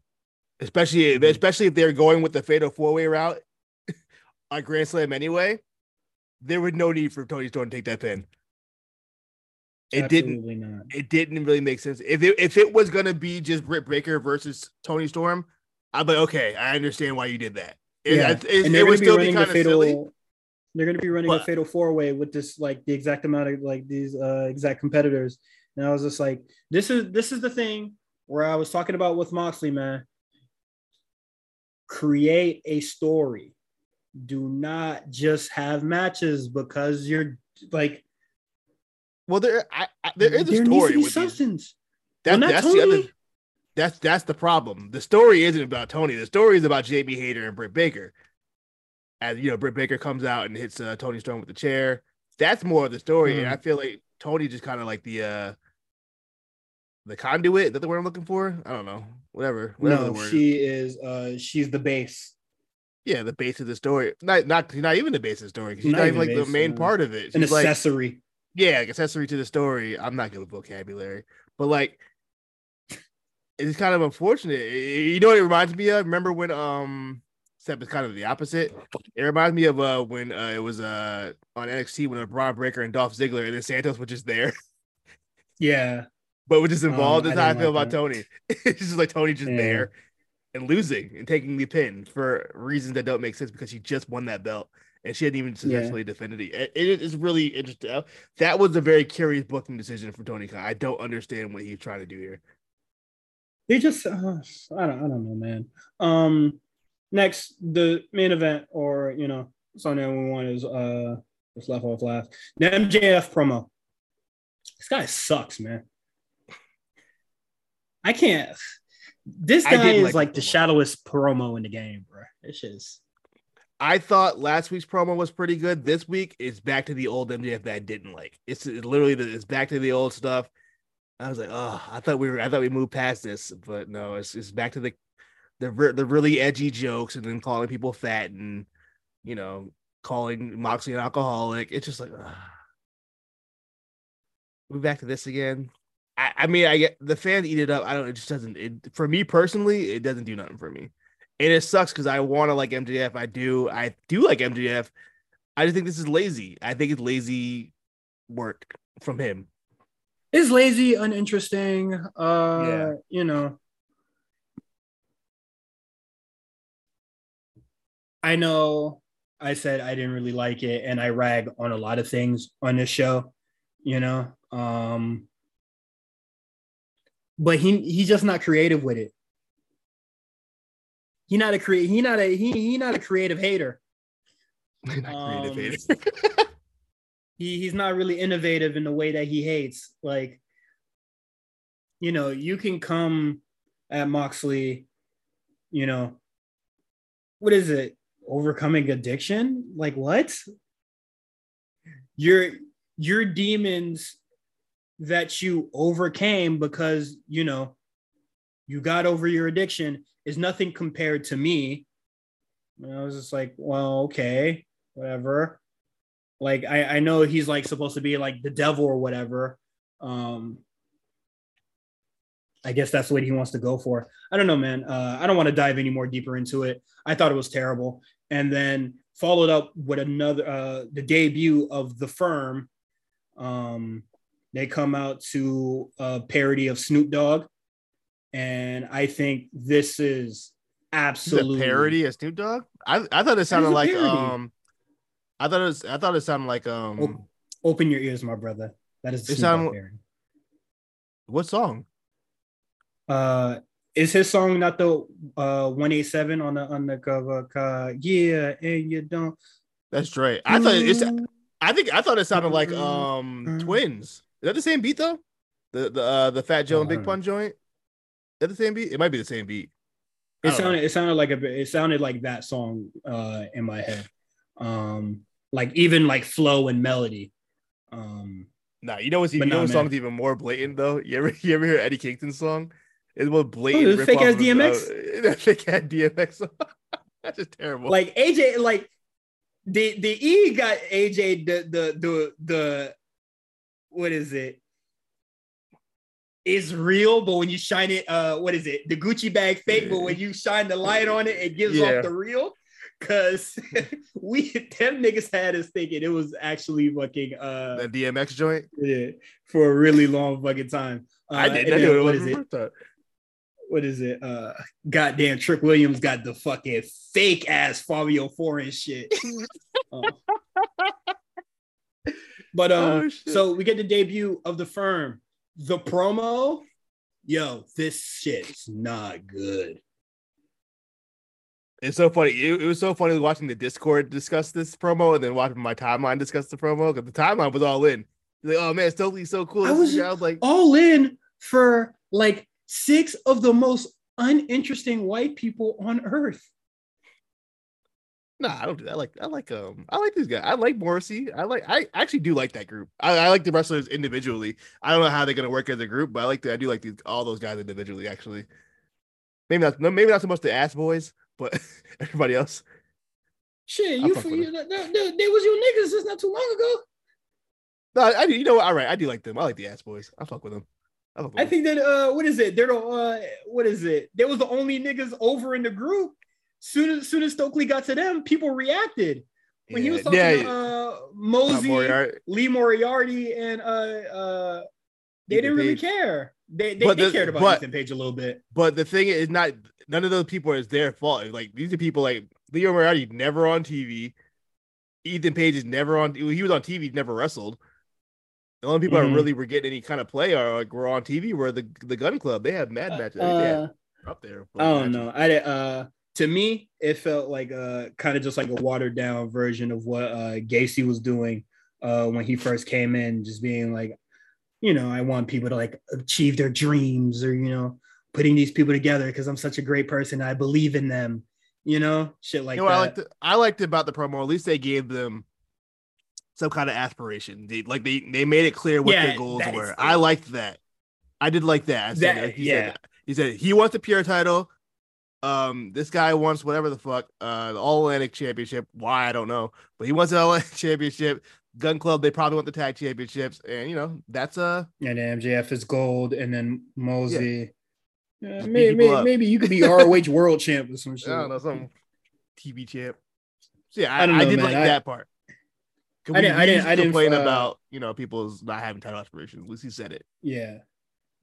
especially Mm-hmm. especially if they're going with the fatal four way route on Grand Slam anyway. There was no need for Toni Storm to take that pin. It didn't. Not. It didn't really make sense. If it, if it was gonna be just Britt Baker versus Toni Storm, I'd be like, okay, I understand why you did that. It, yeah, it, it, it they're would going to be still be kind of fatal. silly. They're gonna be running But- a fatal four way with this like the exact amount of like these uh exact competitors. And I was just like, this is this is the thing where I was talking about with Moxley, man. Create a story. Do not just have matches because you're like Well, there, I, I, there is a there needs story to be with substance. That, Well, that's the other. Toni. That's that's the problem. The story isn't about Toni. The story is about Jamie Hayter and Britt Baker. As you know, Britt Baker comes out and hits uh, Toni Storm with the chair. That's more of the story, Mm. and I feel like Toni just kind of like the uh the conduit. Is that the word I'm looking for? I don't know. Whatever. Whatever the No, she is uh she's the base. yeah, the base of the story. Not not not even the base of the story. She's Not not, even like the base, main uh, part of it. An She's like accessory. Yeah, like accessory to the story. I'm not good with vocabulary, but like it's kind of unfortunate. You know what it reminds me of? Remember when um except it's kind of the opposite. It reminds me of uh when uh it was uh on NXT when Bron Breakker and Dolph Ziggler and then Santos was just there, Yeah. but was just involved. Um, I That's how I feel like about Toni. it's just like Toni just Yeah. there and losing and taking the pin for reasons that don't make sense because she just won that belt and she hadn't even successfully defended it. It- is really interesting. Uh, That was a very curious booking decision for Tony Khan. I don't understand what he's trying to do here. They just uh, I don't I don't know, man. Um next the main event or you know that we want is uh just left off last. The MJF promo. This guy sucks, man. I can't this guy is like like the shadowest promo. in the game, bro. It's is I thought last week's promo was pretty good. This week it's back to the old MJF that I didn't like. It's, it's literally it's back to the old stuff. I was like, oh, I thought we were, I thought we moved past this, but no, it's it's back to the the the really edgy jokes and then calling people fat and you know calling Moxley an alcoholic. It's just like, ugh. we back to this again. I, I mean, I get the fans eat it up. I don't. It just doesn't. It for me personally, it doesn't do nothing for me, and it sucks because I want to like MJF. I do. I do like MJF. I just think this is lazy. I think it's lazy work from him. is lazy, uninteresting. Uh Yeah. you know. I know I said I didn't really like it and I rag on a lot of things on this show, you know. Um but he he's just not creative with it. He not a create he not a he he not a creative hater. Not creative Um, hater. he he's not really innovative in the way that he hates. Like, you know, you can come at Moxley, you know, what is it? Overcoming addiction? Like what? Your your demons that you overcame because you know you got over your addiction is nothing compared to me. And I was just like, well, okay, whatever. Like I, I know he's like supposed to be like the devil or whatever. Um i guess that's what he wants to go for. I don't know man. Uh, i don't want to dive any more deeper into it. I thought it was terrible. And then followed up with another uh the debut of the firm um they come out to a parody of snoop dogg and i think this is absolutely parody of Snoop Dogg. I I thought it sounded like um. I thought it was. I thought it sounded like um. Op- open your ears my brother that is the It sound-. What song? Uh, is his song not the uh 187 on the on the cover? Uh, yeah, and you don't. That's Dre. I thought it's. I think I thought it sounded like um mm. twins. Is that the same beat though? The the uh, the Fat Joe and Big Pun joint. That the same beat? It might be the same beat. It don't know. sounded it sounded like a bit- it sounded like that song uh in my head. Um, like even like flow and melody. Um, Nah, you know what's you know nah, what song's even more blatant though. You ever you ever hear Eddie Kingston's song? It's more blatant. Oh, rip-off fake-ass DMX? That fake ass DMX. That's just terrible. like AJ, like the the E got AJ the the the the what is it? It's real, but when you shine it, uh, what is it? The Gucci bag fake, but when you shine the light on it, it gives Yeah. off the real. Cause we them niggas had us thinking it was actually fucking uh that DMX joint. yeah, for a really long fucking time. Uh, I didn't. and I then knew it what is it? time. what is it? Uh, goddamn, Trick Williams got the fucking fake ass Fabio Foreign shit. Oh. But um, Oh, so we get the debut of the firm. The promo, yo, this shit's not good. It's so funny. It, it was so funny watching the Discord discuss this promo and then watching my timeline discuss the promo because the timeline was all in. Like, oh man, Stokely's so cool. I was- I was like, All in for like six of the most uninteresting white people on earth. Nah, I don't do that. I like, I like, um, I like these guys. I like Morrissey. I like, I actually do like that group. I, I like the wrestlers individually. I don't know how they're gonna work as a group, but I like, the, I do like these all those guys individually. Actually, maybe not, maybe not so much the ass boys, but everybody else. Shit, you for you, that, that, that- they was your niggas just not too long ago. No, I, I do. You know what? All right, I do like them. I like the ass boys. I fuck with them. I, I think that uh, what is it? They're the uh, what is it? They was the only niggas over in the group. Soon as soon as Stokely got to them, people reacted when he was talking yeah, to yeah. uh, Mosey, Moriarty. Lee Moriarty, and uh, uh, they Ethan didn't really Page. care. They they, they the- cared about but- Ethan Page a little bit. But the thing is, not none of those people is their fault. Like these are people like Leo Moriarty never on TV. Ethan Page is never on. He was on TV, never wrestled. The only people Mhm. that really were getting any kind of play are like were on TV were the the Gunn Club. They had mad matches. I think they had Uh, up there. I don't know. I uh to me it felt like a kind of just like a watered down version of what uh Gacy was doing uh when he first came in, just being like, you know, I want people to like achieve their dreams or you know, putting these people together because I'm such a great person. I believe in them, you know, shit like you know that. I liked I liked about the promo. At least they gave them some kind of aspiration. They like they they made it clear what Yeah, their goals that is- were. I liked that. I did like that. That- he yeah. said he said he wants the pure title. Um, this guy wants whatever the fuck, uh, the All Atlantic Championship. Why I don't know, but he wants the All Atlantic Championship. Gunn Club, they probably want the tag championships, and you know that's uh and MJF is gold, and then Mosey. Yeah, maybe, up. maybe you could be ROH World Champ or some shit. I don't know some TV champ. So yeah, I, I don't I did man. like I- that part. I didn't- I didn't- I didn't, complain uh, about you know people's not having title aspirations. At least he said it. Yeah.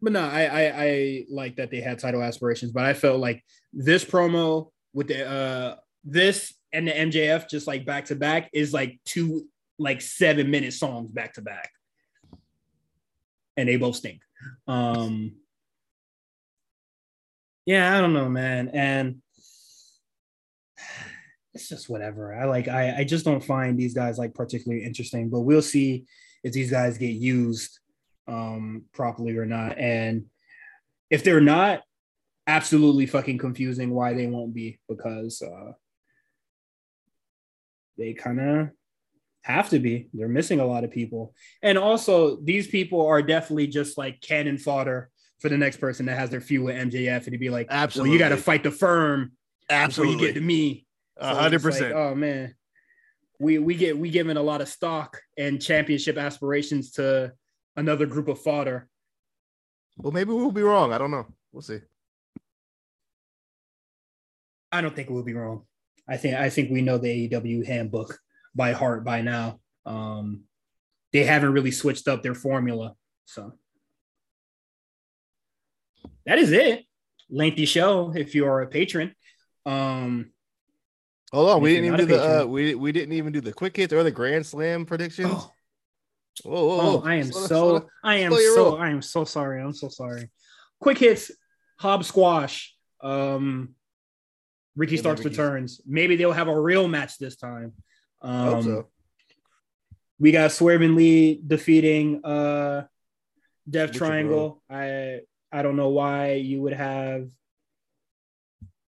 But no, I, I I like that they had title aspirations, but I felt like this promo with the uh this and the MJF just like back to back is like two like seven minute songs back to back. And they both stink. Um yeah, I don't know, man. And it's just whatever. I like I I just don't find these guys like particularly interesting, but we'll see if these guys get used um properly or not. And if they're not absolutely fucking confusing why they won't be because uh they kind of have to be. They're missing a lot of people. And also these people are definitely just like cannon fodder for the next person that has their feud with MJF and to be like Absolutely, well you got to fight the firm Absolutely, you get to me. So hundred like, percent. oh man, we we get we given a lot of stock and championship aspirations to another group of fodder. Well, maybe we'll be wrong. I don't know. We'll see. I don't think we'll be wrong. I think I think we know the AEW handbook by heart by now. Um, they haven't really switched up their formula, so that is it. Lengthy show if you are a patron. Um, Hold on, we didn't even do the uh, we we didn't even do the quick hits or the Grand Slam predictions. oh, Whoa, whoa, Oh, whoa. I am Slow so slow. I am so roll. I am so sorry. I'm so sorry. Quick hits, Hob Squash. Um Ricky Starks returns. Maybe they'll have a real match this time. Um, so. we got Swerving Lee defeating uh Death Lucha Triangle. I I don't know why you would have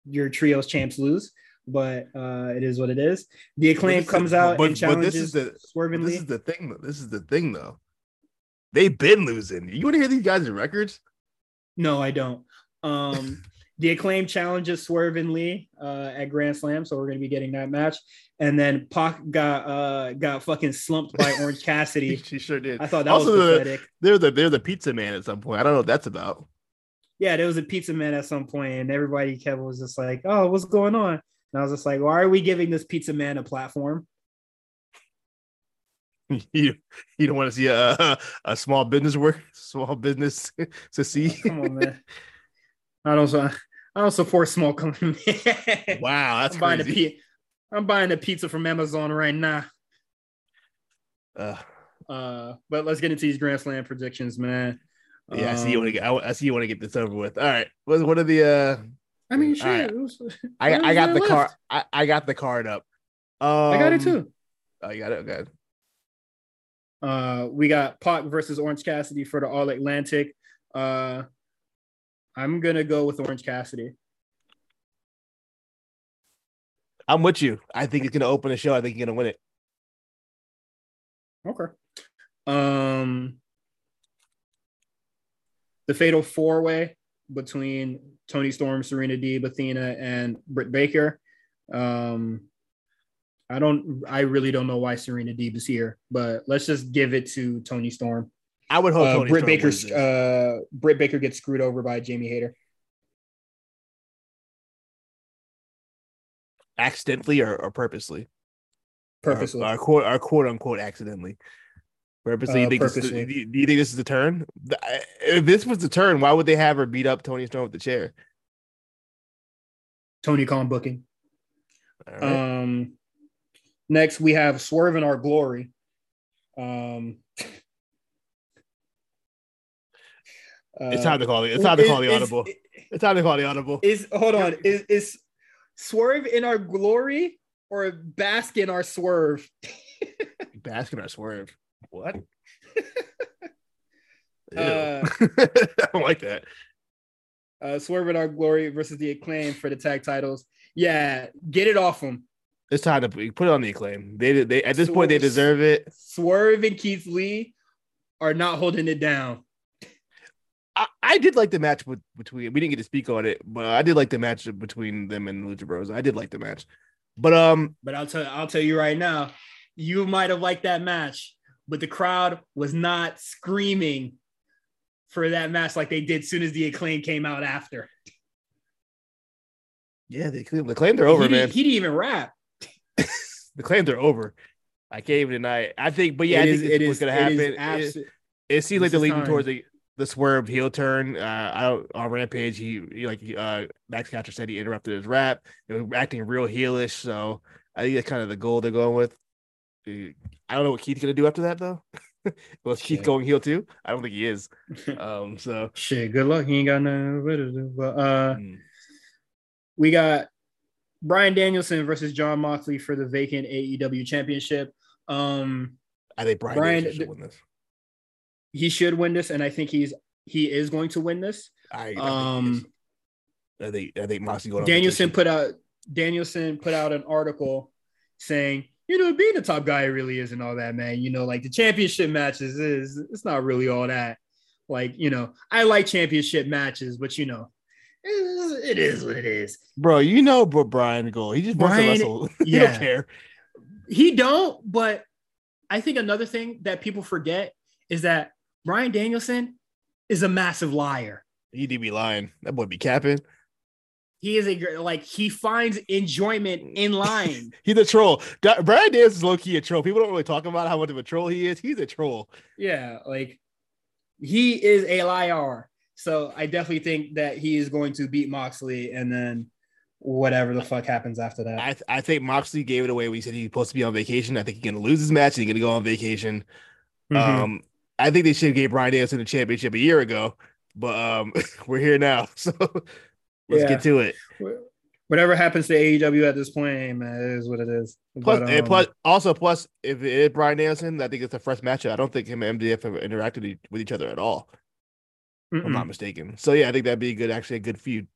your trios champs lose, but uh it is what it is. The acclaim comes out but- and challenges this is the this Lee. is the thing. though. This is the thing, though. They've been losing. You want to hear these guys' records? No, I don't. Um, the acclaim challenges Swerve and Lee uh, at Grand Slam, so we're gonna be getting that match. And then Pac got uh, got fucking slumped by Orange Cassidy. she sure did. I thought that Also, was the- pathetic. They're the they're the pizza man at some point. I don't know what that's about. Yeah, there was a pizza man at some point, and everybody kept was just like, "Oh, what's going on?" And I was just like, "Why are we giving this pizza man a platform?" you you don't want to see a a, a small business work small business to see. Come on, man. I don't. I don't support small companies. wow, that's I'm buying a crazy. I'm buying a pizza from Amazon right now. Uh, Uh, but let's get into these Grand Slam predictions, man. Yeah, I see you want to Um, get. I, I see you want to get this over with. All right. What what are the? uh I mean, shit. right. was- I I got the left? card. I, I got the card up. Um, I got it too. Oh, you got it. Okay. Uh, we got Pac versus Orange Cassidy for the All Atlantic. Uh, I'm gonna go with Orange Cassidy. I'm with you. I think he's gonna open the show. I think he's gonna win it. Okay. Um, the Fatal Four Way between Toni Storm, Serena Deeb, Athena, and Britt Baker. Um, I don't. I really don't know why Serena Deeb is here, but let's just give it to Toni Storm. I would hope Uh, Toni Britt Baker. Uh, Britt Baker gets screwed over by Jamie Hayter. accidentally or, or purposely. Purposely. Or, or quote or quote unquote accidentally. Purposely. Uh, you think this is do, you, do you think this is the turn? If this was the turn, why would they have her beat up Toni Storm with the chair? Tony Khan booking. Right. Um, next we have Swerve in Our Glory. Um, it's uh, time to call it. It's time to call the is- audible. It's time to call the audible. Is hold on. Is is Swerve in Our Glory or Bask in Our Swerve? Baskin or swerve. What? Uh, I don't like that. Uh, Swerve in Our Glory versus the Acclaim for the tag titles. Yeah, get it off them. It's time to put it on the acclaim. They they at this point they deserve it. Swerve and Keith Lee are not holding it down. I, I did like the match with between. We didn't get to speak on it, but I did like the match between them and Lucha Bros. I did like the match, but um, But I'll tell I'll tell you right now, you might have liked that match, but the crowd was not screaming for that match like they did soon as the acclaim came out after. yeah, the claim the claim they're over, he, man. Didn't, he didn't even rap. the claim they're over. I can't even deny it. I think, but yeah, It I is- think it is- gonna it is happen. It, abso- it seems like they're leading towards the the swerve heel turn. Uh, I don't on Rampage. He, he like uh Max Caster said he interrupted his rap. They were acting real heelish. So I think that's kind of the goal they're going with. I don't know what Keith's gonna do after that though. Was Keith going heel too? I don't think he is. Um, so Shit, good luck. He ain't got nothing better to do. But uh mm, we got Bryan Danielson versus Jon Moxley for the vacant AEW championship. Um I think Bryan, Bryan- should win this. he should win this, and I think he's he is going to win this. I, I Um, is. I think I think Moxley going. Danielson put out Danielson put out an article saying, you know, being a top guy really isn't all that, man. You know, like the championship matches is it's not really all that. Like, you know, I like championship matches, but you know, it is, what it is. bro. You know, bro, Bryan Gold. He just wants to Bryan- wrestle. he don't care. He don't, but I think another thing that people forget is that Bryan Danielson is a massive liar. He'd be lying. That boy be capping. He is a like he finds enjoyment in lying. He's a troll. Da- Bryan Dance is low key a troll. People don't really talk about how much of a troll he is. He's a troll. Yeah, like he is a liar. So I definitely think that he is going to beat Moxley and then whatever the fuck happens after that. I th- I think Moxley gave it away. We said he's supposed to be on vacation. I think he's gonna lose his match. and He's gonna go on vacation. Mhm. Um, I think they should have gave Bryan Danielson the championship a year ago, but um, we're here now. So let's Yeah. get to it. whatever happens to AEW at this point, hey, man, it is what it is. Plus, But, um, plus, also plus, if it is Bryan Danielson, I think it's a fresh matchup. I don't think him and MJF have interacted with each other at all. if I'm not mistaken. So yeah, I think that'd be a good, actually a good feud.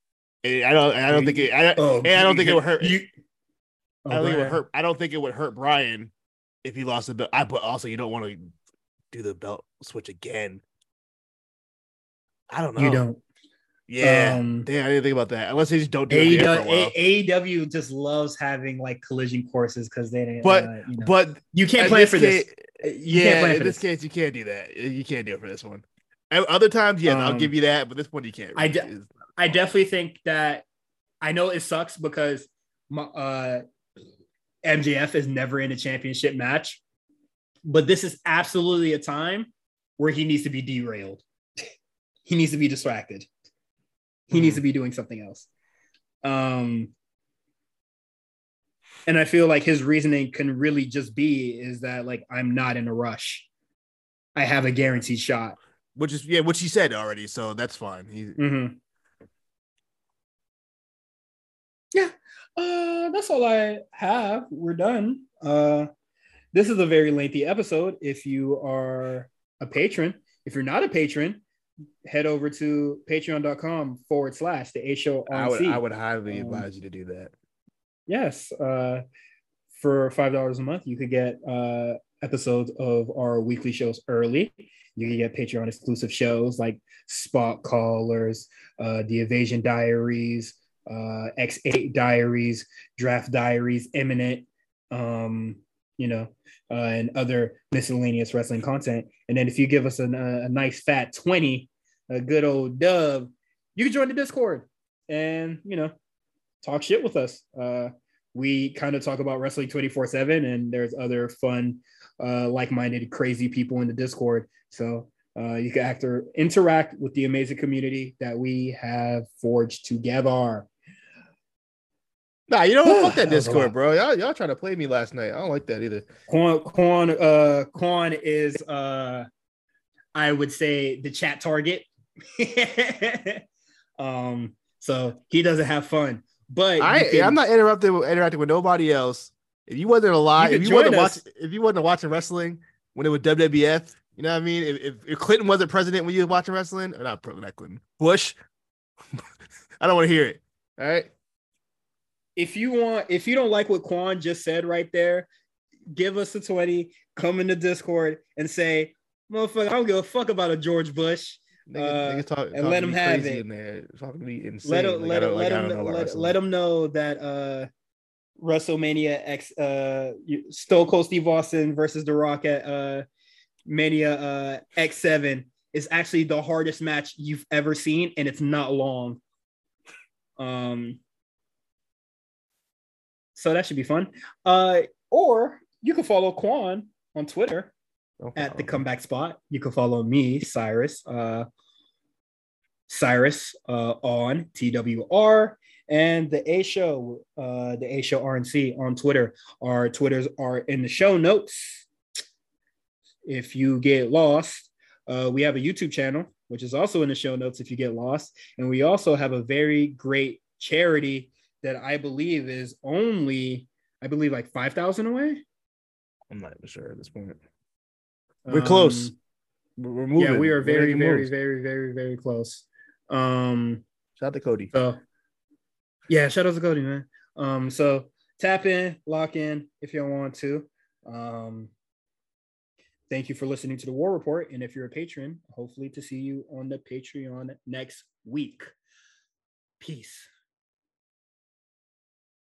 And I don't, I don't think it. I, Oh, and I don't think it would hurt. You, I don't think it Oh, would hurt. I don't think it would hurt Bryan if he lost the belt. I but also you don't want to do the belt switch again. I don't know. You don't. Yeah. Um, Damn, I didn't think about that. Unless they just don't do it for a while. AEW, AEW just loves having like collision courses because they didn't. But- uh, you know. But you can't play for this. case- You yeah, in for this this. case, you can't do that. You can't do it for this one. Other times, yes, I'll Um, give you that, but this one you can't. I de- I definitely think that I know it sucks because my, uh, MJF is never in a championship match, but this is absolutely a time where he needs to be derailed. he needs to be distracted. He needs to be doing something else. Um, and I feel like his reasoning can really just be is that like I'm not in a rush. I have a guaranteed shot. Which is yeah, which he said already, so that's fine. He, Mm-hmm. Yeah, uh, that's all I have. We're done. Uh, this is a very lengthy episode. If you are a patron, if you're not a patron, head over to patreon.com forward slash the A show I would. I would highly Um, advise you to do that. Yes. Uh, for five dollars a month, you could get uh, episodes of our weekly shows early. You can get Patreon exclusive shows like Spot Callers, uh, The Evasion Diaries, uh, X8 Diaries, Draft Diaries, Imminent, um, you know, uh, and other miscellaneous wrestling content. And then if you give us an, a, a nice fat 20, a good old dub, you can join the Discord and, you know, talk shit with us. Uh, we kind of talk about wrestling 24 7 and there's other fun uh, like-minded crazy people in the discord so uh, you can act or interact with the amazing community that we have forged together Nah, you don't Fuck that That was a Discord, bro. Y'all y'all trying to play me last night. I don't like that either. Quan Quan uh Quan is uh I would say the chat target. um so he doesn't have fun. But I, can, I'm not interrupting interacting with nobody else. If you wasn't alive, You if you wasn't watching, if you wasn't watching wrestling when it was WWF, you know what I mean. If, if, if Clinton wasn't president when you was watching wrestling, or not, not Clinton, Bush, I don't want to hear it. All right, if you want, if you don't like what Quan just said right there, give us a 20, come in the Discord and say, motherfucker, I don't give a fuck about a George Bush. Niggas, Uh, talk, and let me have it. in there, talking to me insane. Let Like, him I let him like, let him know let, let him know that uh WrestleMania X uh Stone Cold Steve Austin versus The Rock at uh Mania uh X7 is actually the hardest match you've ever seen and it's not long. Um so that should be fun. Uh or you can follow Quan on Twitter Okay. at the comeback spot. You can follow me, Cyrus, uh, Cyrus uh, on TWR and the A Show, uh, the A Show RNC on Twitter. Our Twitters are in the show notes. If you get lost, uh, we have a YouTube channel, which is also in the show notes if you get lost. And we also have a very great charity that I believe is only, I believe, like 5,000 away. I'm not even sure at this point. We're close. Um, We're, we're moving. yeah, we are We're very, very, moves. very, very, very close. Um, Shout out to Cody. so yeah, shout out to Cody, man. Um, so tap in, lock in if you want to. Um, thank you for listening to the War Report, and if you're a patron, hopefully to see you on the Patreon next week. Peace.